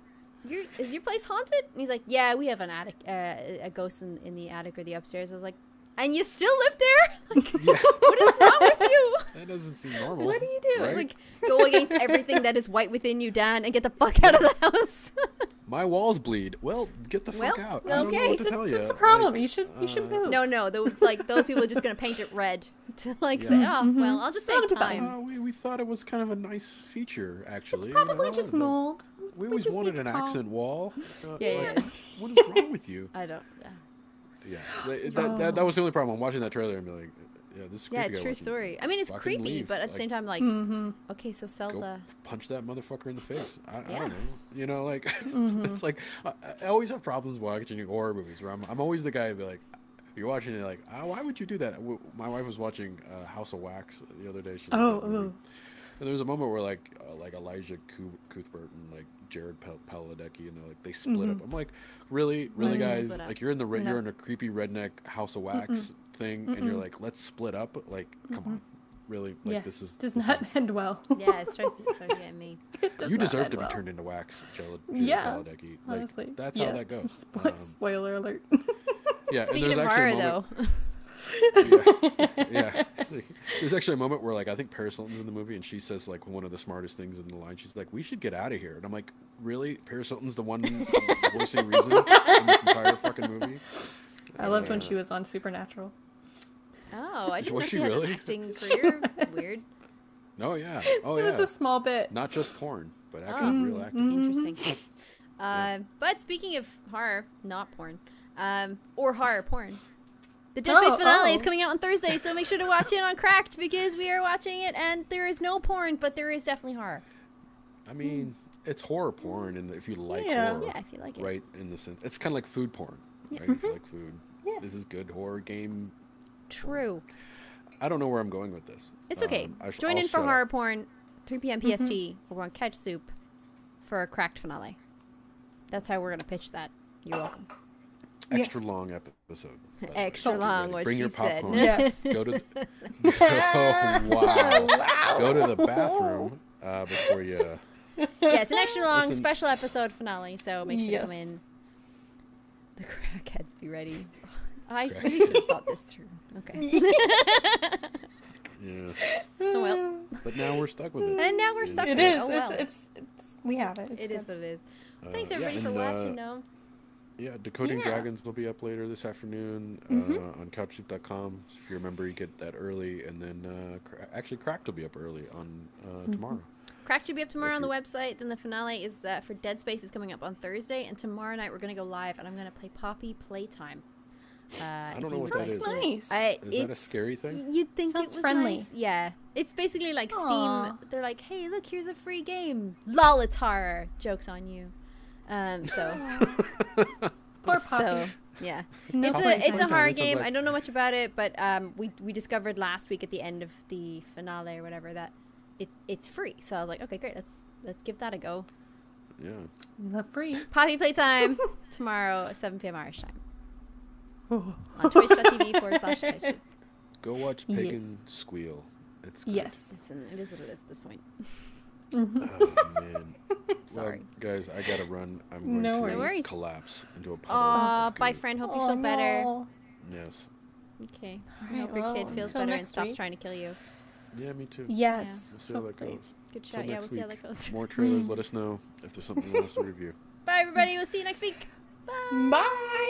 "Your is your place haunted?" And he's like, "Yeah, we have an attic, uh, a ghost in, in the attic or the upstairs." I was like, "And you still live there? (laughs) Like, Yeah. what is wrong with you?" (laughs) That doesn't seem normal. What do you do? right? Like, go against everything that is white within you, Dan, and get the fuck out of the house. (laughs) My walls bleed. Well, get the fuck Well, out. I don't know okay. what to tell you. That's a problem. Like, you should you should uh, move. no, no, the, like those people are just gonna paint it red to like say, Yeah. "Oh, well, I'll just That'll save time." uh, we, we thought it was kind of a nice feature, actually. you Probably know, just mold. We always just wanted an call- accent wall. Uh, Yeah, like, yeah. What is wrong with you? I don't. Yeah. Yeah, that, that, that, that was the only problem. I'm watching that trailer and be like, yeah, this is Yeah, creepy guy true watching- story. I mean, it's fucking creepy, leave. but at the same time, like, Mm-hmm. okay, so go Zelda. punch that motherfucker in the face. I, I Yeah. don't know. You know, like (laughs) Mm-hmm. it's like I, I always have problems watching horror movies where I'm, I'm always the guy who be like, you're watching it like, oh, why would you do that? My wife was watching uh, House of Wax the other day. She Oh, loved that movie. ooh. And there was a moment where like uh, like Elisha Cuthbert and like Jared Pal- Paladecki and they're like they split up. I'm like, really, really, Why did you guys? Like you're in the re- No. you're in a creepy redneck House of Wax thing, and you're like, let's split up. Like, come on, really? Like yeah, this is does this not is- end well. (laughs) Yeah, it starts, (laughs) it starts getting me. You deserve to be well, turned into wax, Jared, Yeah, Paladecki. Like, Honestly, that's yeah. how that goes. (laughs) Spo- Um, Spoiler alert. yeah, and Speaking there's of actually horror, a moment, though, yeah, yeah. There's actually a moment where like I think Paris Hilton's in the movie and she says like one of the smartest things in the line. She's like, "We should get out of here," and I'm like, "Really? Paris Hilton's the one (laughs) voicing reason in this entire fucking movie?" I loved when Uh, she was on Supernatural. oh, I didn't Was know she she had really? an acting (laughs) career. Weird. Oh yeah, (laughs) oh it yeah. was a small bit. Not just porn, but Oh. actually real acting. Mm-hmm. Interesting. Uh, but speaking of horror, not porn, um, or horror porn. The Dead Space Oh, finale is oh. coming out on Thursday, so make sure to watch it on Cracked because we are watching it, and there is no porn, but there is definitely horror. I mean, it's horror porn, and if you like Yeah. horror, Yeah, if you like it. right in the sense, it's kind of like food porn. Right? If you like food, Yeah. this is good horror game. True. I don't know where I'm going with this. It's okay. Um, sh- Join I'll in for shut up. horror porn, 3 p.m. PST. We're on Couch Soup for a Cracked finale. That's how we're gonna pitch that. You're welcome. Extra Yes. long episode. By the way. Extra long, ready. what Bring she your said. (laughs) Yes. (laughs) Go to. The, (laughs) oh wow! Go to the bathroom uh, before you. Yeah, it's an extra long Listen- special episode finale, so make sure to come in. The crackheads be ready. (sighs) I Crack- really should have thought this through. Okay. Yeah, oh well. but now we're stuck with it. And now we're stuck It with it. is. Oh, it's, well. it's it's we have it. It's It is good. what it is. Uh, Thanks yeah, everybody for watching. uh, though. Yeah, Decoding Yeah. Dragons will be up later this afternoon Mhm. uh, on couchsoup.com. So if you remember, you get that early, and then uh, cra- actually Cracked will be up early on uh, Mm-hmm. tomorrow. Crack should be up tomorrow if on the you- website. Then the finale is uh, for Dead Space is coming up on Thursday, and tomorrow night we're gonna go live, and I'm gonna play Poppy Playtime. Uh, I don't know what that is. Nice. I, Is that a scary thing? You'd think Sounds it was friendly. nice. Yeah, it's basically like Aw. Steam. They're like, hey, look, here's a free game. Lollitar. Jokes on you. Um, so (laughs) Poor puppy. so yeah, No it's a it's a Playtime, horror game. I don't know much about it, but um, we we discovered last week at the end of the finale or whatever that it it's free. So I was like, okay, great, let's let's give that a go. Yeah. We love free. Poppy playtime (laughs) tomorrow, 7 p.m. Irish time (laughs) on twitch.tv forward slash Go watch Yes. Pagan Squeal. It's good. Yes. Listen, it is what it is at this point. Mm-hmm. Oh, man. (laughs) Sorry. Well, guys, I gotta run. I'm going No to worries. Collapse into a puddle. Aw, of bye, goo. friend. Hope you Oh, feel better. no. Yes. Okay. I Alright, hope your kid feels better and stops week. trying to kill you. Yeah, me too. Yes. We'll see how that goes. Good Till shot. Yeah, we'll next see how that goes. More trailers. (laughs) let us know if there's something else to review. Bye, everybody. We'll see you next week. Bye. Bye.